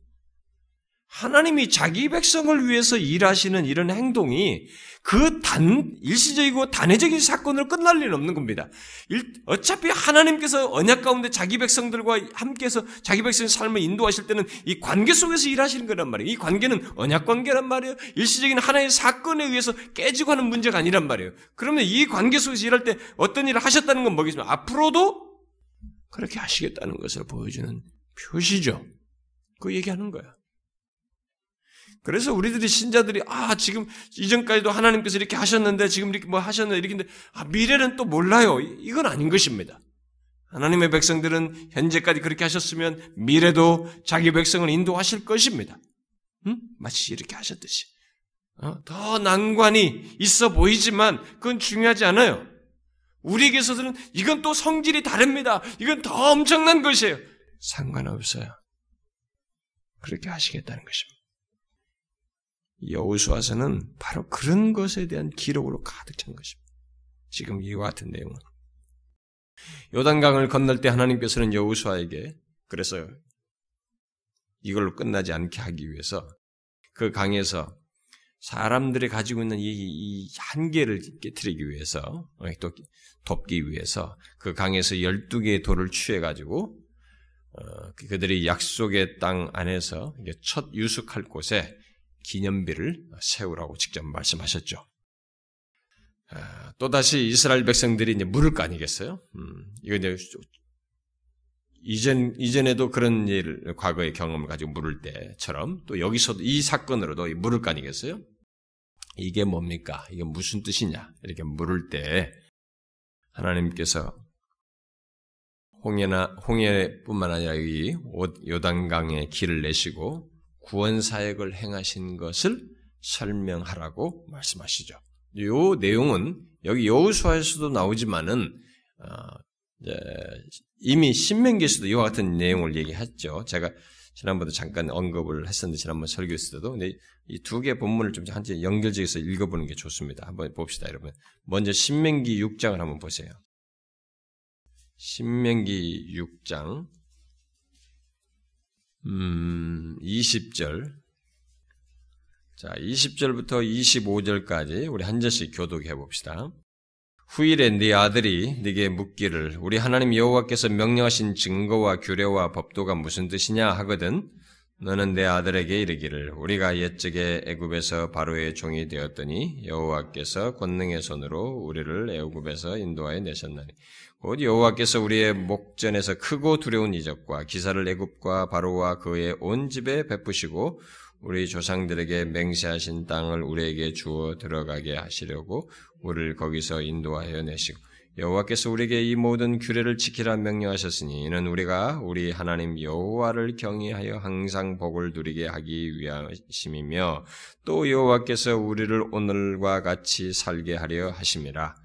하나님이 자기 백성을 위해서 일하시는 이런 행동이 그 단, 일시적이고 단회적인 사건으로 끝날 일은 없는 겁니다. 일, 어차피 하나님께서 언약 가운데 자기 백성들과 함께해서 자기 백성의 삶을 인도하실 때는 이 관계 속에서 일하시는 거란 말이에요. 이 관계는 언약 관계란 말이에요. 일시적인 하나의 사건에 의해서 깨지고 하는 문제가 아니란 말이에요. 그러면 이 관계 속에서 일할 때 어떤 일을 하셨다는 건 뭐겠습니까? 앞으로도 그렇게 하시겠다는 것을 보여주는 표시죠. 그 얘기하는 거야. 그래서 우리들이 신자들이 아 지금 이전까지도 하나님께서 이렇게 하셨는데 지금 이렇게 뭐 하셨는데 이렇게 아 미래는 또 몰라요. 이건 아닌 것입니다. 하나님의 백성들은 현재까지 그렇게 하셨으면 미래도 자기 백성을 인도하실 것입니다. 응? 마치 이렇게 하셨듯이 어? 더 난관이 있어 보이지만 그건 중요하지 않아요. 우리에게서는 이건 또 성질이 다릅니다. 이건 더 엄청난 것이에요. 상관없어요. 그렇게 하시겠다는 것입니다. 여우수아서는 바로 그런 것에 대한 기록으로 가득 찬 것입니다. 지금 이와 같은 내용은. 요단강을 건널 때 하나님께서는 여우수아에게 그래서 이걸로 끝나지 않게 하기 위해서 그 강에서 사람들이 가지고 있는 이, 이 한계를 깨뜨리기 위해서 또 돕기 위해서 그 강에서 12개의 돌을 취해 가지고 어, 그들이 약속의 땅 안에서 첫 유숙할 곳에 기념비를 세우라고 직접 말씀하셨죠. 아, 또다시 이스라엘 백성들이 이제 물을 거 아니겠어요? 음, 이거 이제 이전 이전에도 그런 일 과거의 경험을 가지고 물을 때처럼 또 여기서도 이 사건으로도 물을 거 아니겠어요? 이게 뭡니까? 이게 무슨 뜻이냐? 이렇게 물을 때 하나님께서 홍해나 홍해뿐만 아니라 이 요단강에 길을 내시고 구원 사역을 행하신 것을 설명하라고 말씀하시죠. 이 내용은 여기 여호수아에서도 나오지만은 어, 이미 신명기에서도 이와 같은 내용을 얘기했죠. 제가 지난번에 잠깐 언급을 했었는데 지난번 설교했을 때도 이 두 개 본문을 좀 한번 연결지어서 읽어보는 게 좋습니다. 한번 봅시다, 여러분. 먼저 신명기 6장을 한번 보세요. 신명기 6장 음, 20절 자, 20절부터 25절까지 우리 한 절씩 교독해 봅시다. 후일에 네 아들이 네게 묻기를 우리 하나님 여호와께서 명령하신 증거와 규례와 법도가 무슨 뜻이냐 하거든 너는 내 아들에게 이르기를 우리가 옛적에 애굽에서 바로의 종이 되었더니 여호와께서 권능의 손으로 우리를 애굽에서 인도하여 내셨나니 곧 여호와께서 우리의 목전에서 크고 두려운 이적과 기사를 애굽과 바로와 그의 온 집에 베푸시고 우리 조상들에게 맹세하신 땅을 우리에게 주어 들어가게 하시려고 우리를 거기서 인도하여 내시고 여호와께서 우리에게 이 모든 규례를 지키라 명령하셨으니 이는 우리가 우리 하나님 여호와를 경외하여 항상 복을 누리게 하기 위하심이며 또 여호와께서 우리를 오늘과 같이 살게 하려 하심이라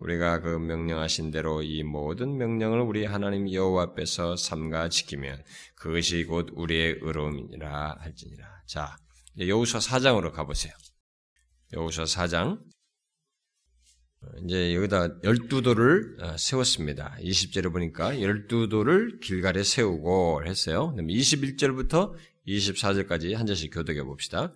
우리가 그 명령하신 대로 이 모든 명령을 우리 하나님 여호와 앞에서 삼가 지키면 그것이 곧 우리의 의로움이니라 할지니라. 자, 여호수아 4장으로 가보세요. 여호수아 4장. 이제 여기다 열두 돌을 어, 세웠습니다. 20절에 보니까 열두 돌을 길갈에 세우고 했어요. 21절부터 24절까지 한 절씩 교독해 봅시다.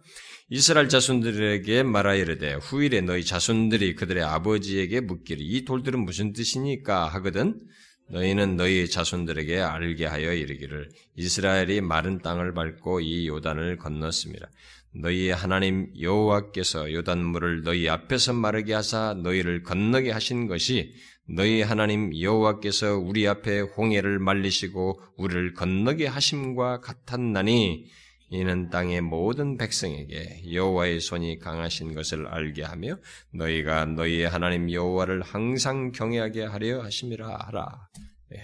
이스라엘 자손들에게 말하 이르되 후일에 너희 자손들이 그들의 아버지에게 묻기를 이 돌들은 무슨 뜻이니까 하거든 너희는 너희 자손들에게 알게 하여 이르기를 이스라엘이 마른 땅을 밟고 이 요단을 건넜습니다. 너희 하나님 여호와께서 요단물을 너희 앞에서 마르게 하사 너희를 건너게 하신 것이 너희 하나님 여호와께서 우리 앞에 홍해를 말리시고 우리를 건너게 하심과 같았나니 이는 땅의 모든 백성에게 여호와의 손이 강하신 것을 알게 하며 너희가 너희의 하나님 여호와를 항상 경외하게 하려 하심이라 하라. 예.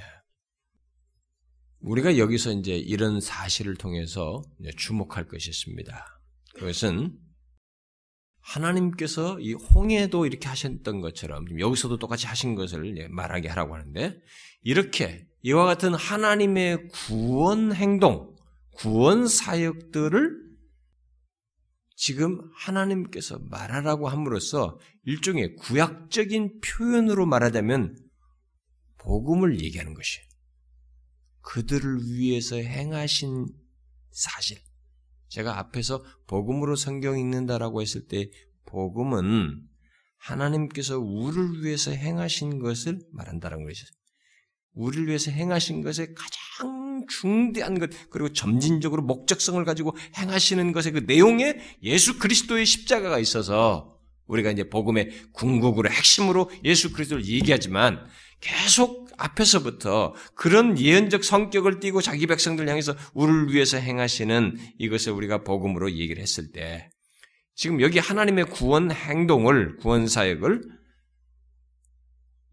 우리가 여기서 이제 이런 사실을 통해서 주목할 것이 있습니다. 그것은 하나님께서 이 홍해도 이렇게 하셨던 것처럼 여기서도 똑같이 하신 것을 말하게 하라고 하는데 이렇게 이와 같은 하나님의 구원 행동, 구원 사역들을 지금 하나님께서 말하라고 함으로써 일종의 구약적인 표현으로 말하자면 복음을 얘기하는 것이에요. 그들을 위해서 행하신 사실. 제가 앞에서 복음으로 성경 읽는다라고 했을 때 복음은 하나님께서 우리를 위해서 행하신 것을 말한다는 것이죠. 우리를 위해서 행하신 것의 가장 중대한 것, 그리고 점진적으로 목적성을 가지고 행하시는 것의 그 내용에 예수 그리스도의 십자가가 있어서 우리가 이제 복음의 궁극으로 핵심으로 예수 그리스도를 얘기하지만 계속 앞에서부터 그런 예언적 성격을 띠고 자기 백성들 향해서 우리를 위해서 행하시는 이것을 우리가 복음으로 얘기를 했을 때 지금 여기 하나님의 구원 행동을 구원 사역을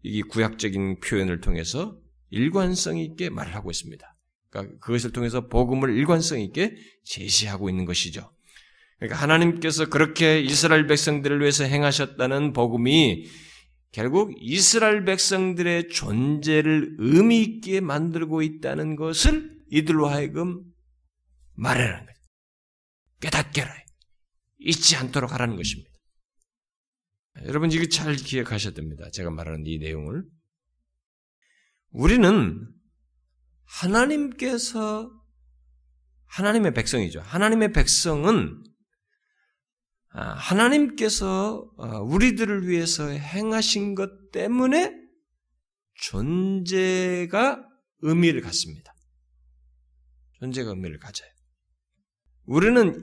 이 구약적인 표현을 통해서 일관성 있게 말을 하고 있습니다. 그러니까 그것을 통해서 복음을 일관성 있게 제시하고 있는 것이죠. 그러니까 하나님께서 그렇게 이스라엘 백성들을 위해서 행하셨다는 복음이 결국 이스라엘 백성들의 존재를 의미 있게 만들고 있다는 것을 이들로 하여금 말하는 거예요. 깨닫게 라 잊지 않도록 하라는 것입니다. 여러분 이거 잘 기억하셔야 됩니다. 제가 말하는 이 내용을. 우리는 하나님께서 하나님의 백성이죠. 하나님의 백성은 아, 하나님께서 어, 우리들을 위해서 행하신 것 때문에 존재가 의미를 갖습니다. 존재가 의미를 가져요. 우리는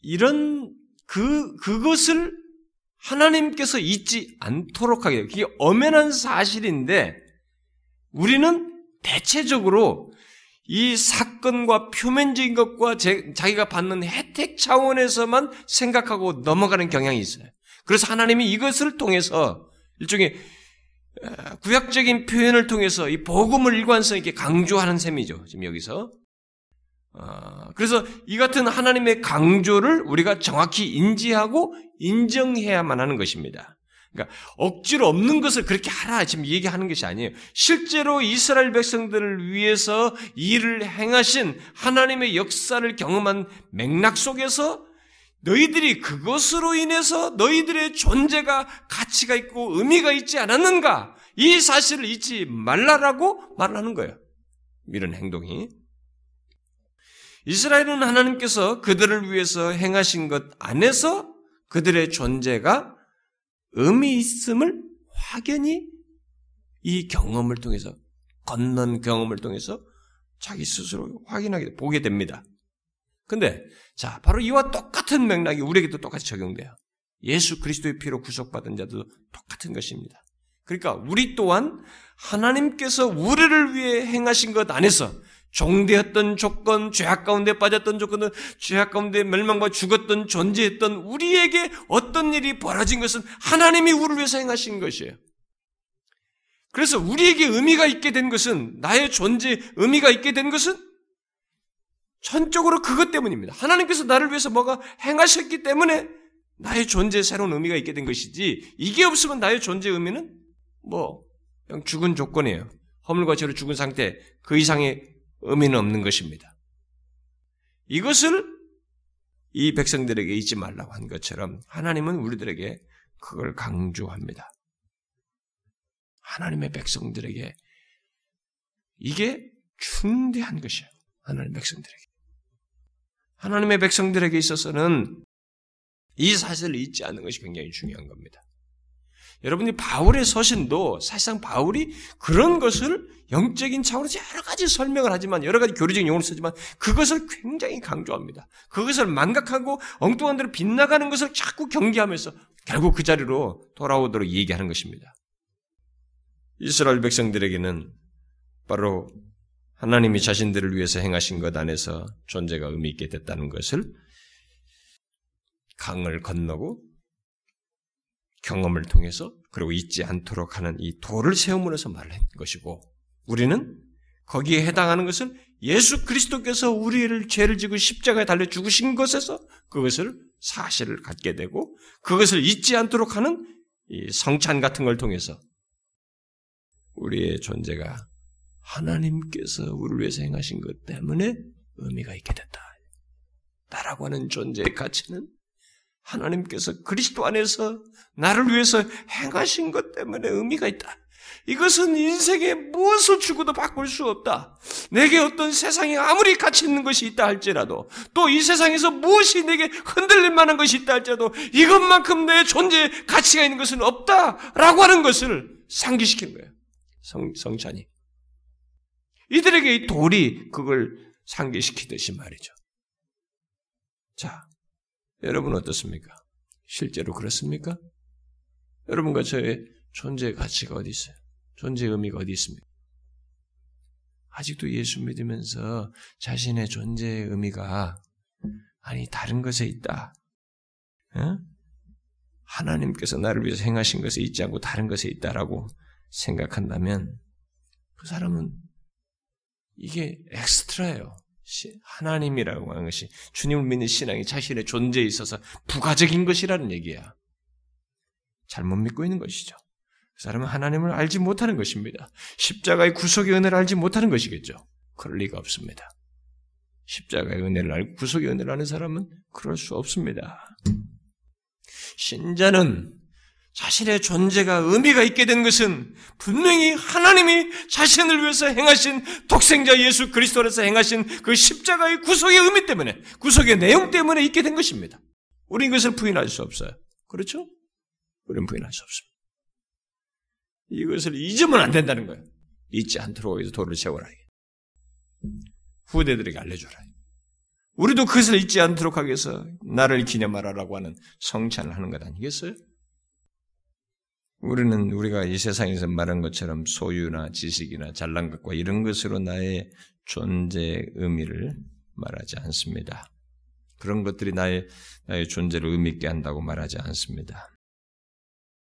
이런 그 그것을 하나님께서 잊지 않도록 하게 돼요. 그게 엄연한 사실인데 우리는 대체적으로 이 사건과 표면적인 것과 제, 자기가 받는 혜택 차원에서만 생각하고 넘어가는 경향이 있어요. 그래서 하나님이 이것을 통해서 일종의 구약적인 표현을 통해서 이 복음을 일관성 있게 강조하는 셈이죠. 지금 여기서. 어, 그래서 이 같은 하나님의 강조를 우리가 정확히 인지하고 인정해야만 하는 것입니다. 그러니까 억지로 없는 것을 그렇게 하라 지금 얘기하는 것이 아니에요. 실제로 이스라엘 백성들을 위해서 일을 행하신 하나님의 역사를 경험한 맥락 속에서 너희들이 그것으로 인해서 너희들의 존재가 가치가 있고 의미가 있지 않았는가? 이 사실을 잊지 말라라고 말하는 거예요. 이런 행동이. 이스라엘은 하나님께서 그들을 위해서 행하신 것 안에서 그들의 존재가 의미 있음을 확연히 이 경험을 통해서 건넌 경험을 통해서 자기 스스로 확인하게 보게 됩니다. 근데 자 바로 이와 똑같은 맥락이 우리에게도 똑같이 적용돼요. 예수 그리스도의 피로 구속받은 자도 똑같은 것입니다. 그러니까 우리 또한 하나님께서 우리를 위해 행하신 것 안에서 종되었던 조건, 죄악 가운데 빠졌던 조건은 죄악 가운데 멸망과 죽었던 존재했던 우리에게 어떤 일이 벌어진 것은 하나님이 우리를 위해서 행하신 것이에요. 그래서 우리에게 의미가 있게 된 것은 나의 존재 의미가 있게 된 것은 전적으로 그것 때문입니다. 하나님께서 나를 위해서 뭐가 행하셨기 때문에 나의 존재에 새로운 의미가 있게 된 것이지 이게 없으면 나의 존재 의미는 뭐 그냥 죽은 조건이에요. 허물과 죄로 죽은 상태 그 이상의 의미는 없는 것입니다. 이것을 이 백성들에게 잊지 말라고 한 것처럼 하나님은 우리들에게 그걸 강조합니다. 하나님의 백성들에게 이게 중대한 것이에요. 하나님의 백성들에게. 하나님의 백성들에게 있어서는 이 사실을 잊지 않는 것이 굉장히 중요한 겁니다. 여러분이 바울의 서신도 사실상 바울이 그런 것을 영적인 차원에서 여러 가지 설명을 하지만 여러 가지 교리적인 용어를 쓰지만 그것을 굉장히 강조합니다. 그것을 망각하고 엉뚱한 대로 빗나가는 것을 자꾸 경계하면서 결국 그 자리로 돌아오도록 얘기하는 것입니다. 이스라엘 백성들에게는 바로 하나님이 자신들을 위해서 행하신 것 안에서 존재가 의미 있게 됐다는 것을 강을 건너고 경험을 통해서 그리고 잊지 않도록 하는 이 도를 세움으로써 말한 것이고 우리는 거기에 해당하는 것은 예수 그리스도께서 우리를 죄를 지고 십자가에 달려 죽으신 것에서 그것을 사실을 갖게 되고 그것을 잊지 않도록 하는 이 성찬 같은 걸 통해서 우리의 존재가 하나님께서 우리를 위해서 행하신 것 때문에 의미가 있게 됐다. 나라고 하는 존재의 가치는 하나님께서 그리스도 안에서 나를 위해서 행하신 것 때문에 의미가 있다. 이것은 인생에 무엇을 주고도 바꿀 수 없다. 내게 어떤 세상에 아무리 가치 있는 것이 있다 할지라도 또 이 세상에서 무엇이 내게 흔들릴 만한 것이 있다 할지라도 이것만큼 내 존재에 가치가 있는 것은 없다 라고 하는 것을 상기시킨 거예요. 성, 성찬이. 이들에게 이 돌이 그걸 상기시키듯이 말이죠. 자, 여러분 어떻습니까? 실제로 그렇습니까? 여러분과 저의 존재의 가치가 어디 있어요? 존재의 의미가 어디 있습니까? 아직도 예수 믿으면서 자신의 존재의 의미가 아니 다른 것에 있다. 어? 하나님께서 나를 위해서 행하신 것에 있지 않고 다른 것에 있다라고 생각한다면 그 사람은 이게 엑스트라예요. 하나님이라고 하는 것이 주님을 믿는 신앙이 자신의 존재에 있어서 부가적인 것이라는 얘기야. 잘못 믿고 있는 것이죠. 그 사람은 하나님을 알지 못하는 것입니다. 십자가의 구속의 은혜를 알지 못하는 것이겠죠. 그럴 리가 없습니다. 십자가의 은혜를 알고 구속의 은혜를 아는 사람은 그럴 수 없습니다. 신자는 자신의 존재가 의미가 있게 된 것은 분명히 하나님이 자신을 위해서 행하신 독생자 예수 그리스도로서 행하신 그 십자가의 구속의 의미 때문에, 구속의 내용 때문에 있게 된 것입니다. 우린 그것을 부인할 수 없어요. 그렇죠? 우리는 부인할 수 없습니다. 이것을 잊으면 안 된다는 거예요. 잊지 않도록 해서 도를 세워라. 후대들에게 알려줘라. 우리도 그것을 잊지 않도록 하기 위해서 나를 기념하라라고 하는 성찬을 하는 것 아니겠어요? 우리는 우리가 이 세상에서 말한 것처럼 소유나 지식이나 잘난 것과 이런 것으로 나의 존재 의미를 말하지 않습니다. 그런 것들이 나의, 나의 존재를 의미있게 한다고 말하지 않습니다.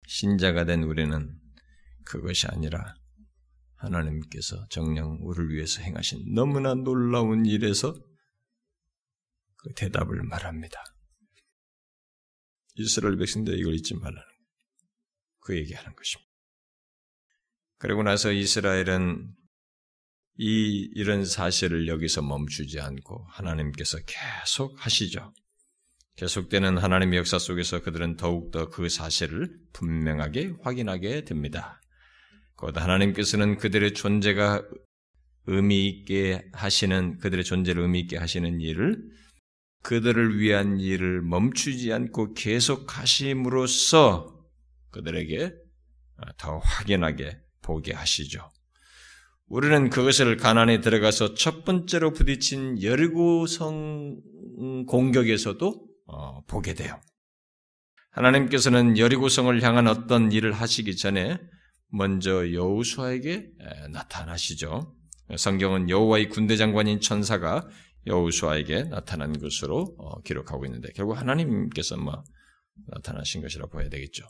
신자가 된 우리는 그것이 아니라 하나님께서 정령 우리를 위해서 행하신 너무나 놀라운 일에서 그 대답을 말합니다. 이스라엘 백성들 이걸 잊지 말라는 그 얘기하는 것입니다. 그리고 나서 이스라엘은 이 이런 사실을 여기서 멈추지 않고 하나님께서 계속 하시죠. 계속되는 하나님의 역사 속에서 그들은 더욱더 그 사실을 분명하게 확인하게 됩니다. 곧 하나님께서는 그들의 존재가 의미 있게 하시는 그들의 존재를 의미 있게 하시는 일을 그들을 위한 일을 멈추지 않고 계속 하심으로써 그들에게 더 확연하게 보게 하시죠. 우리는 그것을 가난에 들어가서 첫 번째로 부딪힌 여리고성 공격에서도 어, 보게 돼요. 하나님께서는 여리고성을 향한 어떤 일을 하시기 전에 먼저 여우수아에게 나타나시죠. 성경은 여호와의 군대 장관인 천사가 여우수아에게 나타난 것으로 어, 기록하고 있는데 결국 하나님께서 뭐 나타나신 것이라 보아야 되겠죠.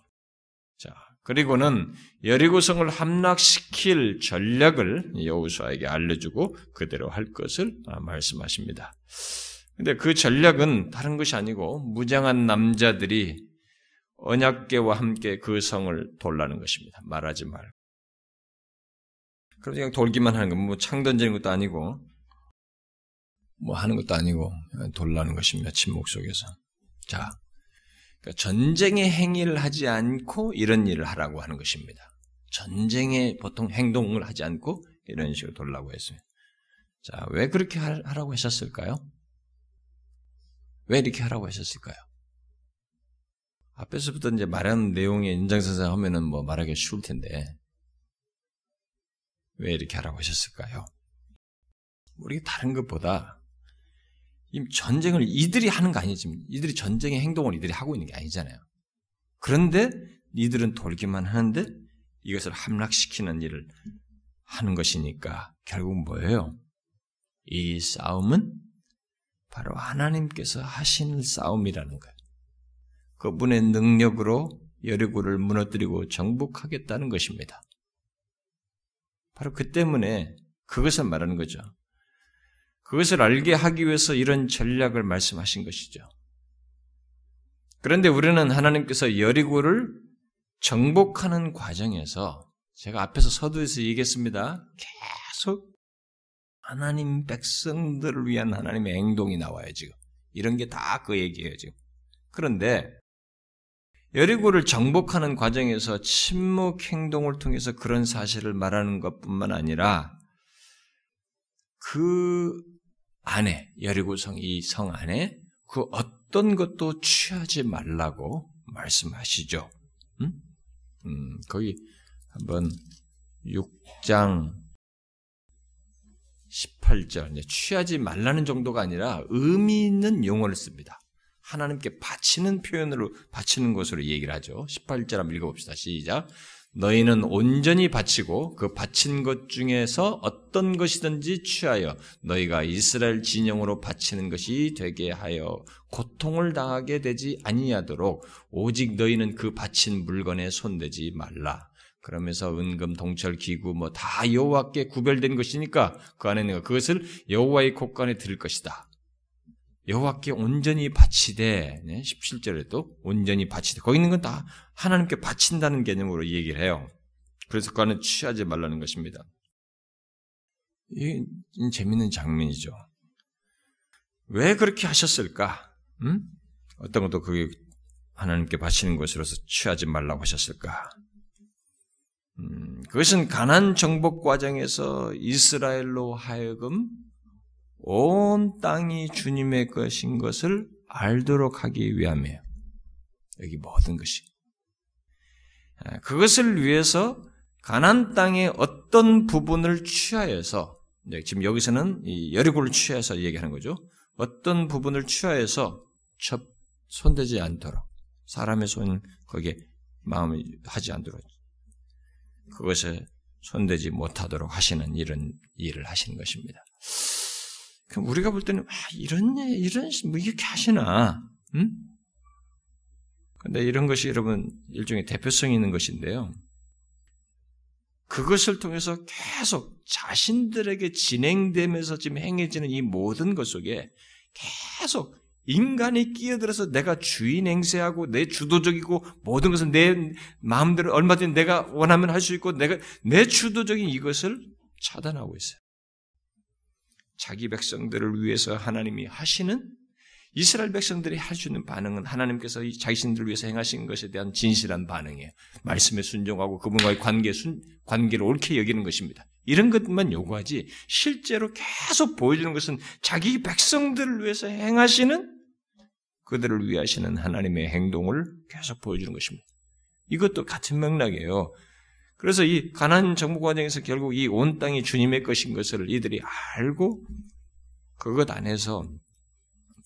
자, 그리고는 여리고성을 함락시킬 전략을 여우수아에게 알려주고 그대로 할 것을 아, 말씀하십니다. 근데 그 전략은 다른 것이 아니고 무장한 남자들이 언약계와 함께 그 성을 돌라는 것입니다. 말하지 말고. 그럼 그냥 돌기만 하는 거, 뭐창 던지는 것도 아니고, 뭐 하는 것도 아니고, 돌라는 것입니다. 침묵 속에서. 자, 그러니까 전쟁의 행위를 하지 않고 이런 일을 하라고 하는 것입니다. 전쟁의 보통 행동을 하지 않고 이런 식으로 돌라고 했어요. 자, 왜 그렇게 하라고 하셨을까요? 왜 이렇게 하라고 하셨을까요? 앞에서부터 이제 말하는 내용의 인장선상 하면은 뭐 말하기 쉬울 텐데, 왜 이렇게 하라고 하셨을까요? 우리 다른 것보다 이 전쟁을 이들이 하는 거 아니지. 이들이 전쟁의 행동을 이들이 하고 있는 게 아니잖아요. 그런데 이들은 돌기만 하는데 이것을 함락시키는 일을 하는 것이니까 결국 뭐예요? 이 싸움은 바로 하나님께서 하신 싸움이라는 거예요. 그분의 능력으로 여리고를 무너뜨리고 정복하겠다는 것입니다. 바로 그 때문에 그것을 말하는 거죠. 그것을 알게 하기 위해서 이런 전략을 말씀하신 것이죠. 그런데 우리는 하나님께서 여리고를 정복하는 과정에서 제가 앞에서 서두에서 얘기했습니다. 계속 하나님 백성들을 위한 하나님의 행동이 나와요, 지금. 이런 게 다 그 얘기예요, 지금. 그런데 여리고를 정복하는 과정에서 침묵 행동을 통해서 그런 사실을 말하는 것뿐만 아니라 그 안에 여리고성 이 성 안에 그 어떤 것도 취하지 말라고 말씀하시죠. 음? 음, 거기 한번 6장 18절 취하지 말라는 정도가 아니라 의미 있는 용어를 씁니다. 하나님께 바치는 표현으로 바치는 것으로 얘기를 하죠. 18절 한번 읽어봅시다. 시작. 너희는 온전히 바치고 그 바친 것 중에서 어떤 것이든지 취하여 너희가 이스라엘 진영으로 바치는 것이 되게 하여 고통을 당하게 되지 아니하도록 오직 너희는 그 바친 물건에 손대지 말라. 그러면서 은금, 동철, 기구 뭐 다 여호와께 구별된 것이니까 그 안에 있는 것 그것을 여호와의 곳간에 들 것이다. 여호와께 온전히 바치되 17절에도 온전히 바치되 거기 있는 건 다 하나님께 바친다는 개념으로 얘기를 해요. 그래서 그 안에 취하지 말라는 것입니다. 이 재밌는 장면이죠. 왜 그렇게 하셨을까? 음? 어떤 것도 그게 하나님께 바치는 것으로서 취하지 말라고 하셨을까? 음, 그것은 가난 정복 과정에서 이스라엘로 하여금 온 땅이 주님의 것인 것을 알도록 하기 위함이에요. 여기 모든 것이. 아, 그것을 위해서 가난 땅의 어떤 부분을 취하여서 지금 여기서는 여리고를 취해서 얘기하는 거죠. 어떤 부분을 취하여서 접 손대지 않도록 사람의 손 거기에 마음을 하지 않도록 그것에 손대지 못하도록 하시는 이런 일을 하시는 것입니다. 그럼 우리가 볼 때는 아, 이런 이런 뭐 이렇게 하시나? 응? 근데 이런 것이 여러분 일종의 대표성이 있는 것인데요. 그것을 통해서 계속 자신들에게 진행되면서 지금 행해지는 이 모든 것 속에 계속 인간이 끼어들어서 내가 주인 행세하고 내 주도적이고 모든 것을 내 마음대로 얼마든지 내가 원하면 할 수 있고 내가 내 주도적인 이것을 차단하고 있어요. 자기 백성들을 위해서 하나님이 하시는 이스라엘 백성들이 할 수 있는 반응은 하나님께서 자신들을 위해서 행하신 것에 대한 진실한 반응이에요. 말씀에 순종하고 그분과의 관계, 순, 관계를 옳게 여기는 것입니다. 이런 것만 요구하지 실제로 계속 보여주는 것은 자기 백성들을 위해서 행하시는 그들을 위하시는 하나님의 행동을 계속 보여주는 것입니다. 이것도 같은 맥락이에요. 그래서 이 가난 정부 과정에서 결국 이 온 땅이 주님의 것인 것을 이들이 알고 그것 안에서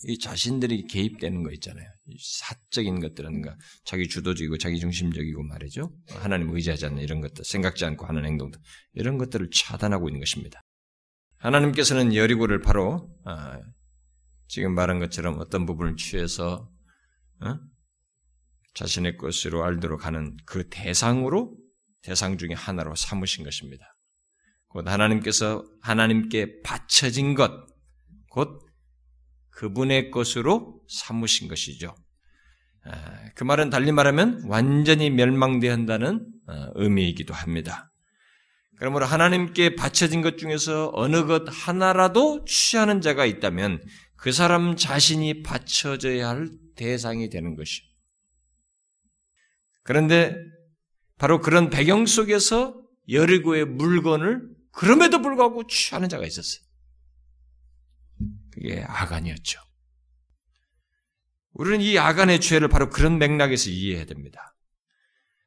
이 자신들이 개입되는 거 있잖아요. 사적인 것들은가 자기 주도적이고 자기 중심적이고 말이죠. 하나님 의지하지 않는 이런 것들, 생각지 않고 하는 행동들 이런 것들을 차단하고 있는 것입니다. 하나님께서는 여리고를 바로 아, 지금 말한 것처럼 어떤 부분을 취해서 어? 자신의 것으로 알도록 하는 그 대상으로 대상 중의 하나로 삼으신 것입니다. 곧 하나님께서 하나님께 바쳐진 것, 곧 그분의 것으로 삼으신 것이죠. 아, 그 말은 달리 말하면 완전히 멸망되어야 한다는 어, 의미이기도 합니다. 그러므로 하나님께 바쳐진 것 중에서 어느 것 하나라도 취하는 자가 있다면 그 사람 자신이 바쳐져야 할 대상이 되는 것이. 그런데 바로 그런 배경 속에서 여리고의 물건을 그럼에도 불구하고 취하는 자가 있었어요. 그게 아간이었죠. 우리는 이 아간의 죄를 바로 그런 맥락에서 이해해야 됩니다.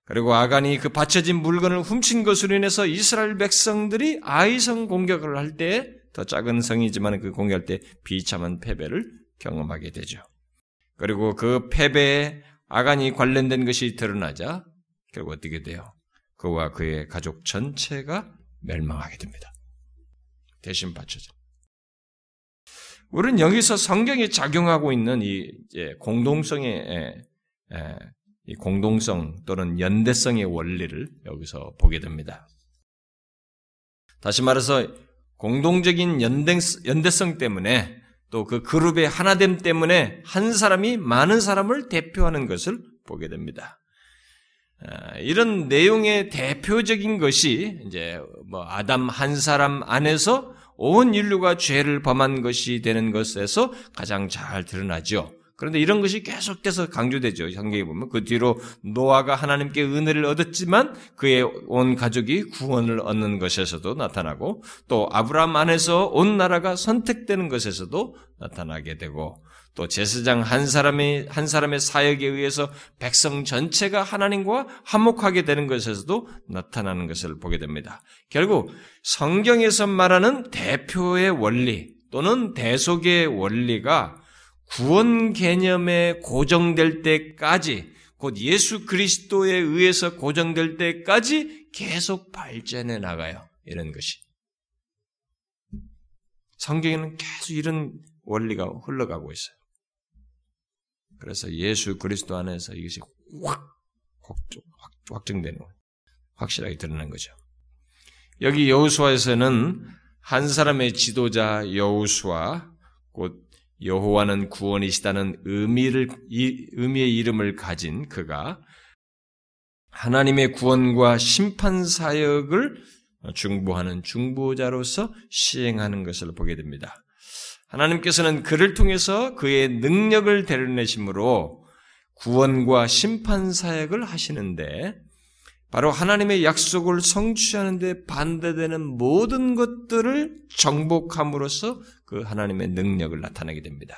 그리고 아간이 그 바쳐진 물건을 훔친 것으로 인해서 이스라엘 백성들이 아이성 공격을 할 때 더 작은 성이지만 그 공격할 때 비참한 패배를 경험하게 되죠. 그리고 그 패배에 아간이 관련된 것이 드러나자 결국 어떻게 돼요? 그와 그의 가족 전체가 멸망하게 됩니다. 대신 바쳐져. 우리는 여기서 성경이 작용하고 있는 이 공동성의 이 공동성 또는 연대성의 원리를 여기서 보게 됩니다. 다시 말해서 공동적인 연대, 연대성 때문에 또 그 그룹의 하나됨 때문에 한 사람이 많은 사람을 대표하는 것을 보게 됩니다. 아, 이런 내용의 대표적인 것이 이제 뭐 아담 한 사람 안에서 온 인류가 죄를 범한 것이 되는 것에서 가장 잘 드러나죠. 그런데 이런 것이 계속돼서 강조되죠. 성경에 보면 그 뒤로 노아가 하나님께 은혜를 얻었지만 그의 온 가족이 구원을 얻는 것에서도 나타나고 또 아브라함 안에서 온 나라가 선택되는 것에서도 나타나게 되고 또 제사장 한 사람의 한 사람의 사역에 의해서 백성 전체가 하나님과 화목하게 되는 것에서도 나타나는 것을 보게 됩니다. 결국 성경에서 말하는 대표의 원리 또는 대속의 원리가 구원 개념에 고정될 때까지 곧 예수 그리스도에 의해서 고정될 때까지 계속 발전해 나가요. 이런 것이. 성경에는 계속 이런 원리가 흘러가고 있어요. 그래서 예수 그리스도 안에서 이것이 확 확정 되는 거예요. 확실하게 드러난 거죠. 여기 여우수아에서는 한 사람의 지도자 여우수아 곧 여호와는 구원이시다는 의미를 이, 의미의 이름을 가진 그가 하나님의 구원과 심판 사역을 중보하는 중보자로서 시행하는 것을 보게 됩니다. 하나님께서는 그를 통해서 그의 능력을 드러내심으로 구원과 심판 사역을 하시는데 바로 하나님의 약속을 성취하는데 반대되는 모든 것들을 정복함으로써 그 하나님의 능력을 나타내게 됩니다.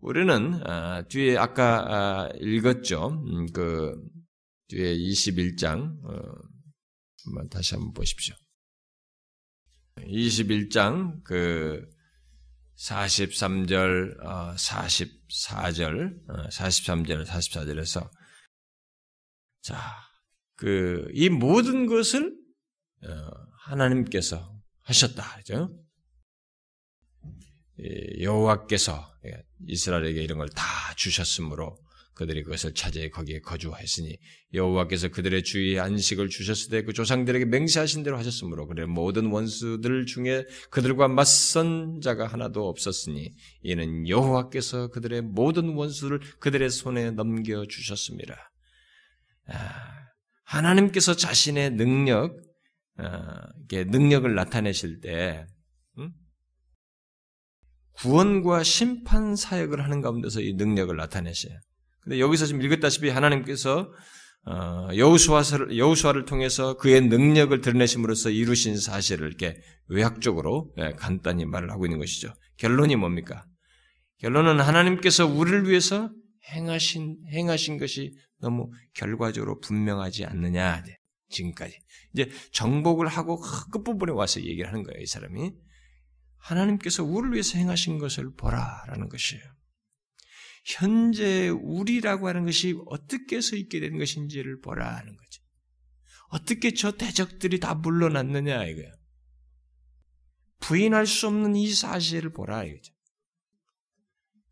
우리는 아, 뒤에 아까 아, 읽었죠. 음, 그 뒤에 21장 어, 다시 한번 보십시오. 21장 그 43절, 어, 44절, 어, 43절, 44절에서 자 그 이 모든 것을 어, 하나님께서 하셨다. 그죠? 여호와께서 예, 이스라엘에게 이런 걸 다 주셨으므로 그들이 그것을 차지해 거기에 거주하였으니 여호와께서 그들의 주위에 안식을 주셨을 때 그 조상들에게 맹세하신 대로 하셨으므로 그래 모든 원수들 중에 그들과 맞선 자가 하나도 없었으니 이는 여호와께서 그들의 모든 원수를 그들의 손에 넘겨 주셨습니다. 아, 하나님께서 자신의 능력, 아, 능력을 나타내실 때 음? 구원과 심판 사역을 하는 가운데서 이 능력을 나타내셔요. 근데 여기서 지금 읽었다시피 하나님께서 어, 여우수아를 여우수아를 통해서 그의 능력을 드러내심으로써 이루신 사실을 이렇게 의학적으로 예, 간단히 말을 하고 있는 것이죠. 결론이 뭡니까? 결론은 하나님께서 우리를 위해서 행하신 행하신 것이 너무 결과적으로 분명하지 않느냐. 지금까지 이제 정복을 하고 끝부분에 와서 얘기를 하는 거예요. 이 사람이 하나님께서 우리를 위해서 행하신 것을 보라라는 것이에요. 현재 우리라고 하는 것이 어떻게 서 있게 된 것인지를 보라 하는 거죠. 어떻게 저 대적들이 다 물러났느냐 이거야. 부인할 수 없는 이 사실을 보라 이거죠.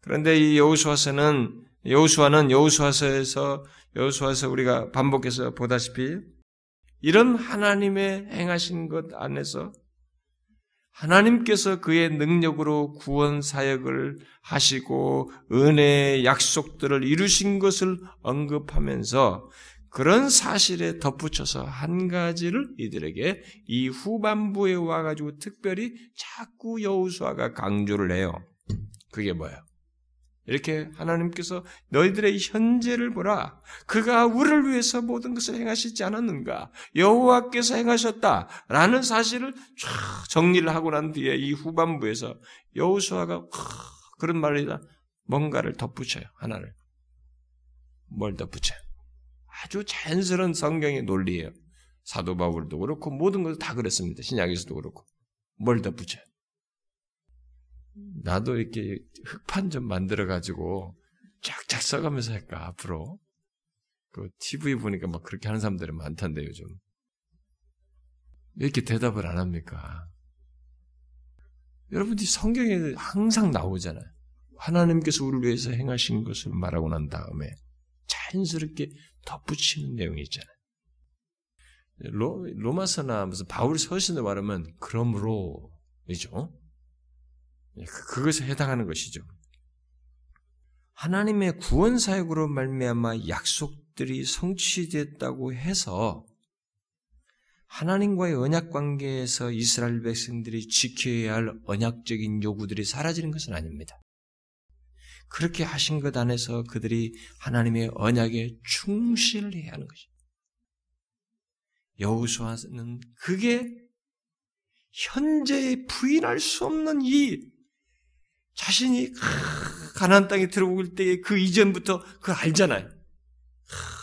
그런데 이 여호수아서는 여호수아는 여호수아서에서 여호수아서 우리가 반복해서 보다시피 이런 하나님의 행하신 것 안에서 하나님께서 그의 능력으로 구원 사역을 하시고 은혜의 약속들을 이루신 것을 언급하면서 그런 사실에 덧붙여서 한 가지를 이들에게 이 후반부에 와가지고 특별히 자꾸 여우수아가 강조를 해요. 그게 뭐예요? 이렇게 하나님께서 너희들의 현재를 보라. 그가 우리를 위해서 모든 것을 행하시지 않았는가? 여호와께서 행하셨다라는 사실을 쫙 정리를 하고 난 뒤에 이 후반부에서 여호수아가 그런 말이다. 뭔가를 덧붙여요. 하나를. 뭘 덧붙여요? 아주 자연스러운 성경의 논리예요. 사도 바울도 그렇고 모든 것을 다 그랬습니다. 신약에서도 그렇고. 뭘 덧붙여요? 나도 이렇게 흑판 좀 만들어가지고 쫙쫙 써가면서 할까, 앞으로. 그 TV 보니까 막 그렇게 하는 사람들이 많던데, 요즘. 왜 이렇게 대답을 안 합니까? 여러분들이 성경에 항상 나오잖아요. 하나님께서 우리를 위해서 행하신 것을 말하고 난 다음에 자연스럽게 덧붙이는 내용이 있잖아요. 로, 로마서나 무슨 바울 서신을 말하면 그러므로이죠. 예, 그, 그것에 해당하는 것이죠. 하나님의 구원 사역으로 말미암아 약속들이 성취됐다고 해서 하나님과의 언약 관계에서 이스라엘 백성들이 지켜야 할 언약적인 요구들이 사라지는 것은 아닙니다. 그렇게 하신 것 안에서 그들이 하나님의 언약에 충실해야 하는 것입니다. 여호수아는 그게 현재 부인할 수 없는 이 자신이 가나안 땅에 들어올 때의 그 이전부터 그걸 알잖아요.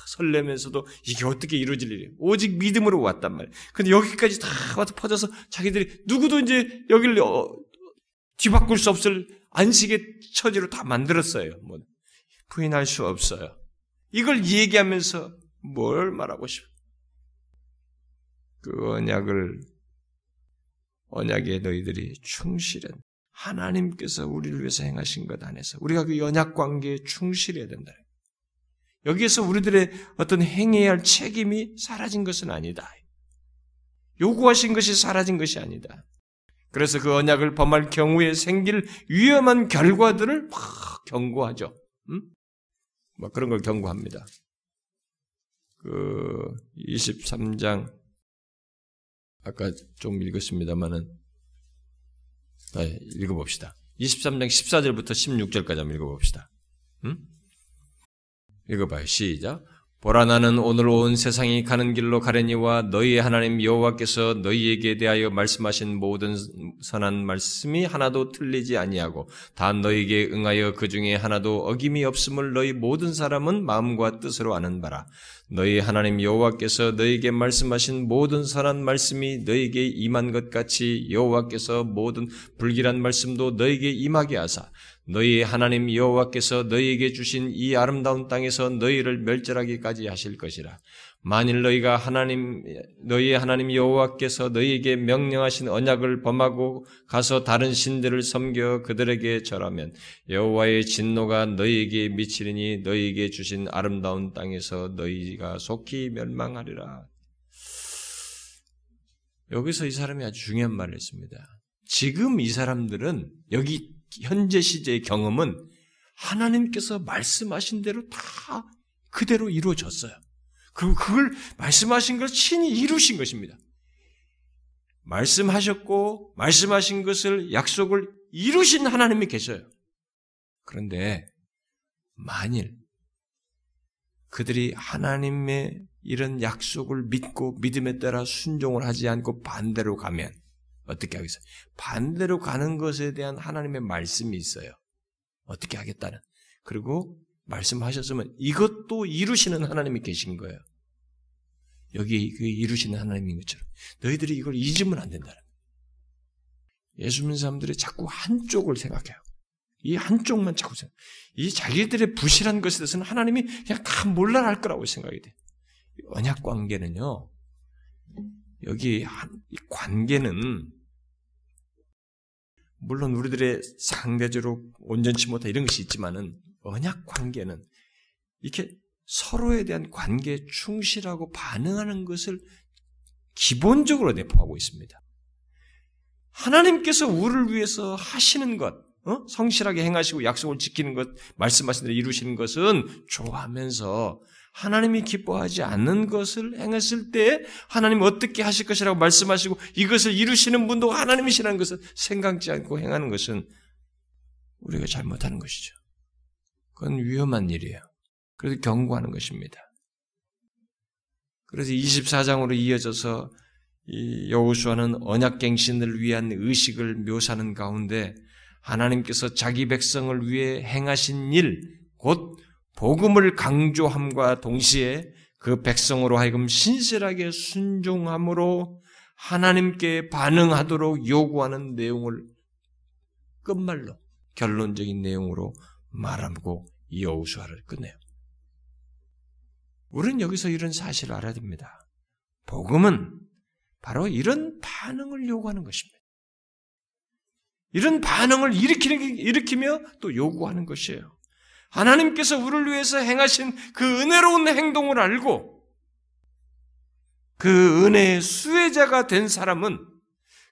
설레면서도 이게 어떻게 이루어질 일이에요. 오직 믿음으로 왔단 말이에요. 근데 여기까지 다 와서 퍼져서 자기들이 누구도 이제 여기를 어, 뒤바꿀 수 없을 안식의 처지로 다 만들었어요. 뭐 부인할 수 없어요. 이걸 얘기하면서 뭘 말하고 싶어? 그 언약을 언약에 너희들이 충실한 하나님께서 우리를 위해서 행하신 것 안에서 우리가 그 연약 관계에 충실해야 된다. 여기에서 우리들의 어떤 행해야 할 책임이 사라진 것은 아니다. 요구하신 것이 사라진 것이 아니다. 그래서 그 언약을 범할 경우에 생길 위험한 결과들을 막 경고하죠. 음? 뭐 그런 걸 경고합니다. 그 23장 아까 좀 읽었습니다만은 네, 읽어봅시다. 23장 14절부터 16절까지 한번 읽어봅시다. 음? 읽어봐요. 시작. 보라 나는 오늘 온 세상이 가는 길로 가려니와 너희의 하나님 여호와께서 너희에게 대하여 말씀하신 모든 선한 말씀이 하나도 틀리지 아니하고 다 너희에게 응하여 그 중에 하나도 어김이 없음을 너희 모든 사람은 마음과 뜻으로 아는 바라. 너희 하나님 여호와께서 너희에게 말씀하신 모든 선한 말씀이 너희에게 임한 것 같이 여호와께서 모든 불길한 말씀도 너희에게 임하게 하사 너희 하나님 여호와께서 너희에게 주신 이 아름다운 땅에서 너희를 멸절하기까지 하실 것이라. 만일 너희가 하나님 너희의 하나님 여호와께서 너희에게 명령하신 언약을 범하고 가서 다른 신들을 섬겨 그들에게 절하면 여호와의 진노가 너희에게 미치리니 너희에게 주신 아름다운 땅에서 너희가 속히 멸망하리라. 여기서 이 사람이 아주 중요한 말을 했습니다. 지금 이 사람들은 여기 현재 시제의 경험은 하나님께서 말씀하신 대로 다 그대로 이루어졌어요. 그리고 그걸 말씀하신 걸 친히 이루신 것입니다. 말씀하셨고 말씀하신 것을 약속을 이루신 하나님이 계셔요. 그런데 만일 그들이 하나님의 이런 약속을 믿고 믿음에 따라 순종을 하지 않고 반대로 가면 어떻게 하겠어요? 반대로 가는 것에 대한 하나님의 말씀이 있어요. 어떻게 하겠다는. 그리고 말씀하셨으면 이것도 이루시는 하나님이 계신 거예요. 여기 그 이루시는 하나님인 것처럼 너희들이 이걸 잊으면 안 된다는 예수 믿는 사람들이 자꾸 한쪽을 생각해요. 이 한쪽만 자꾸 생각. 이 자기들의 부실한 것에 대해서는 하나님이 그냥 다 몰라 할 거라고 생각이 돼. 언약 관계는요. 여기 관계는 물론 우리들의 상대적으로 온전치 못한 이런 것이 있지만은 언약 관계는 이렇게 서로에 대한 관계에 충실하고 반응하는 것을 기본적으로 내포하고 있습니다. 하나님께서 우리를 위해서 하시는 것, 어? 성실하게 행하시고 약속을 지키는 것, 말씀하신 대로 이루시는 것은 좋아하면서 하나님이 기뻐하지 않는 것을 행했을 때 하나님 어떻게 하실 것이라고 말씀하시고 이것을 이루시는 분도 하나님이시라는 것을 생각지 않고 행하는 것은 우리가 잘못하는 것이죠. 그건 위험한 일이에요. 그래서 경고하는 것입니다. 그래서 24장으로 이어져서 여호수아는 언약갱신을 위한 의식을 묘사하는 가운데 하나님께서 자기 백성을 위해 행하신 일, 곧 복음을 강조함과 동시에 그 백성으로 하여금 신실하게 순종함으로 하나님께 반응하도록 요구하는 내용을 끝말로 결론적인 내용으로 말하고 여우수아를 끝내요. 우리는 여기서 이런 사실을 알아야 됩니다. 복음은 바로 이런 반응을 요구하는 것입니다. 이런 반응을 일으키는, 일으키며 또 요구하는 것이에요. 하나님께서 우리를 위해서 행하신 그 은혜로운 행동을 알고 그 은혜의 수혜자가 된 사람은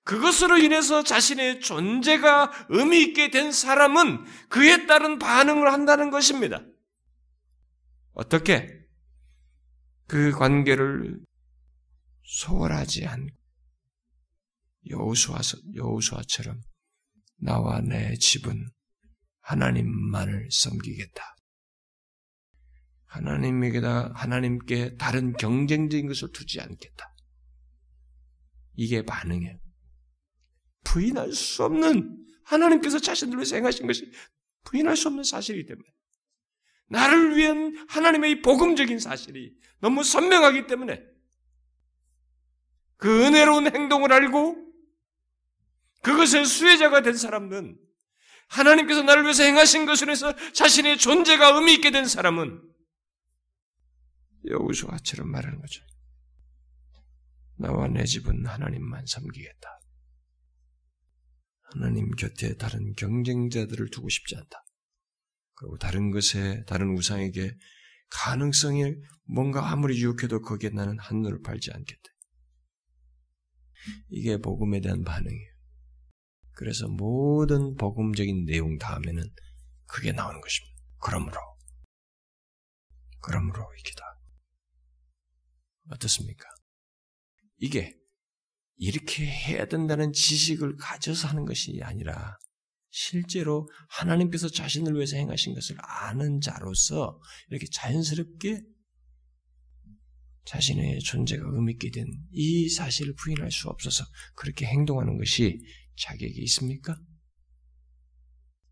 그것으로 인해서 자신의 존재가 의미 있게 된 사람은 그에 따른 반응을 한다는 것입니다. 어떻게? 그 관계를 소홀하지 않고 여우수아, 여우수아처럼 나와 내 집은 하나님만을 섬기겠다. 하나님에게다 하나님께 다른 경쟁적인 것을 두지 않겠다. 이게 반응이에요. 부인할 수 없는 하나님께서 자신들을 위해서 행하신 것이 부인할 수 없는 사실이기 때문에 나를 위한 하나님의 복음적인 사실이 너무 선명하기 때문에 그 은혜로운 행동을 알고 그것의 수혜자가 된 사람은 하나님께서 나를 위해서 행하신 것으로 해서 자신의 존재가 의미 있게 된 사람은 여우수아처럼 말하는 거죠. 나와 내 집은 하나님만 섬기겠다. 하나님 곁에 다른 경쟁자들을 두고 싶지 않다. 그리고 다른 것에, 다른 우상에게 가능성이 뭔가 아무리 유혹해도 거기에 나는 한눈을 팔지 않겠다. 이게 복음에 대한 반응이에요. 그래서 모든 복음적인 내용 다음에는 그게 나오는 것입니다. 그러므로 그러므로 이기다. 어떻습니까? 이게 이렇게 해야 된다는 지식을 가져서 하는 것이 아니라 실제로 하나님께서 자신을 위해서 행하신 것을 아는 자로서 이렇게 자연스럽게 자신의 존재가 의미있게 된 이 사실을 부인할 수 없어서 그렇게 행동하는 것이 자격이 있습니까?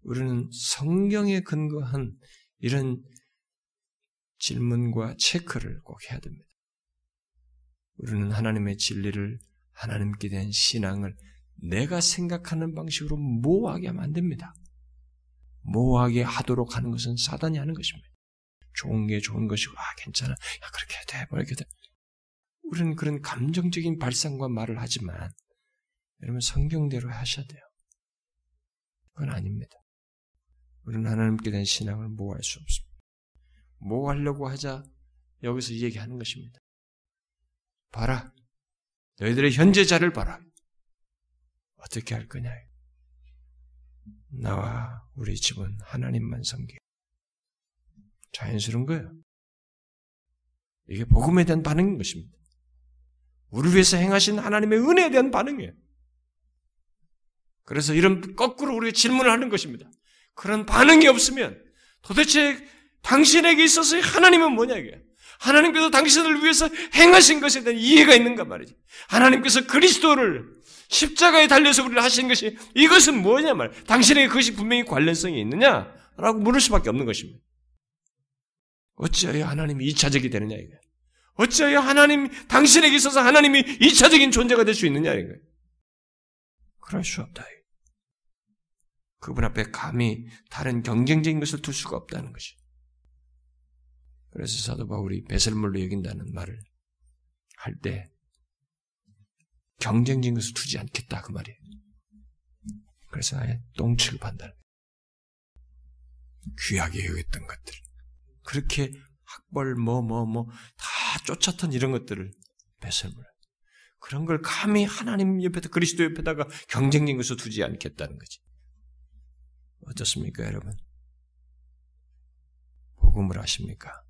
우리는 성경에 근거한 이런 질문과 체크를 꼭 해야 됩니다. 우리는 하나님의 진리를 하나님께 대한 신앙을 내가 생각하는 방식으로 모호하게 하면 안 됩니다. 모호하게 하도록 하는 것은 사단이 하는 것입니다. 좋은 게 좋은 것이고, 아, 괜찮아. 야, 그렇게 돼. 뭐 이렇게 돼. 우리는 그런 감정적인 발상과 말을 하지만 여러분 성경대로 하셔야 돼요. 그건 아닙니다. 우리는 하나님께 대한 신앙을 모호할 수 없습니다. 모호하려고 하자 여기서 얘기하는 것입니다. 봐라. 너희들의 현재자를 봐라. 어떻게 할 거냐. 나와 우리 집은 하나님만 섬기. 자연스러운 거예요. 이게 복음에 대한 반응인 것입니다. 우리 위해서 행하신 하나님의 은혜에 대한 반응이에요. 그래서 이런 거꾸로 우리가 질문을 하는 것입니다. 그런 반응이 없으면 도대체 당신에게 있어서 하나님은 뭐냐 이게? 하나님께서 당신을 위해서 행하신 것에 대한 이해가 있는가 말이지. 하나님께서 그리스도를 십자가에 달려서 우리를 하신 것이 이것은 뭐냐 말. 당신에게 그것이 분명히 관련성이 있느냐 라고 물을 수밖에 없는 것입니다. 어찌하여 하나님이 이차적이 되느냐 이거. 어찌하여 하나님 당신에게 있어서 하나님이 이차적인 존재가 될 수 있느냐 이거. 그럴 수 없다. 그분 앞에 감히 다른 경쟁적인 것을 둘 수가 없다는 것이. 그래서 사도 바울이 배설물로 여긴다는 말을 할 때 경쟁적인 것을 두지 않겠다 그 말이에요. 그래서 아예 똥 취급한다는 귀하게 여겼던 것들. 그렇게 학벌 뭐 뭐 뭐 다 쫓았던 이런 것들을 배설물. 그런 걸 감히 하나님 옆에다 그리스도 옆에다가 경쟁적인 것을 두지 않겠다는 거지. 어떻습니까, 여러분? 복음을 아십니까?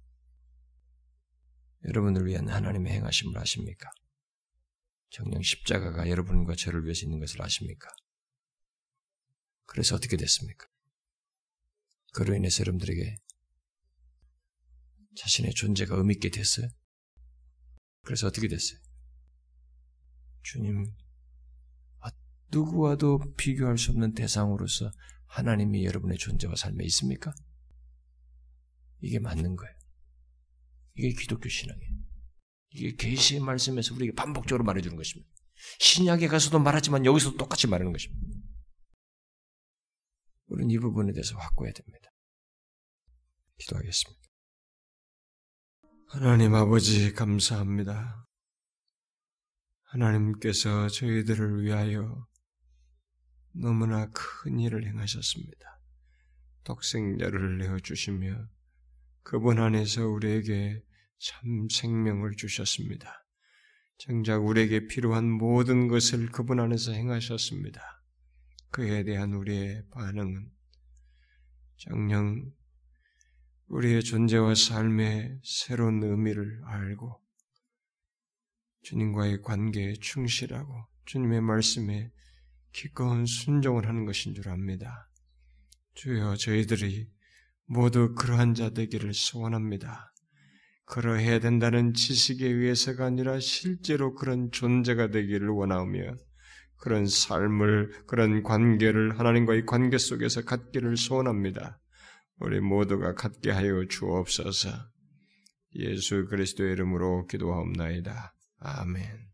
여러분을 위한 하나님의 행하심을 아십니까? 정령 십자가가 여러분과 저를 위해서 있는 것을 아십니까? 그래서 어떻게 됐습니까? 그로 인해서 여러분들에게 자신의 존재가 의미있게 됐어요? 그래서 어떻게 됐어요? 주님, 아, 누구와도 비교할 수 없는 대상으로서 하나님이 여러분의 존재와 삶에 있습니까? 이게 맞는 거예요. 이게 기독교 신앙이에요. 이게 계시의 말씀에서 우리에게 반복적으로 말해주는 것입니다. 신약에 가서도 말하지만 여기서도 똑같이 말하는 것입니다. 우리는 이 부분에 대해서 확고해야 됩니다. 기도하겠습니다. 하나님 아버지 감사합니다. 하나님께서 저희들을 위하여 너무나 큰 일을 행하셨습니다. 독생자를 내어 주시며 그분 안에서 우리에게 참 생명을 주셨습니다. 정작 우리에게 필요한 모든 것을 그분 안에서 행하셨습니다. 그에 대한 우리의 반응은 정녕 우리의 존재와 삶의 새로운 의미를 알고 주님과의 관계에 충실하고 주님의 말씀에 기꺼운 순종을 하는 것인 줄 압니다. 주여 저희들이 모두 그러한 자 되기를 소원합니다. 그러해야 된다는 지식에 의해서가 아니라 실제로 그런 존재가 되기를 원하며 그런 삶을, 그런 관계를 하나님과의 관계 속에서 갖기를 소원합니다. 우리 모두가 갖게 하여 주옵소서. 예수 그리스도의 이름으로 기도하옵나이다. 아멘.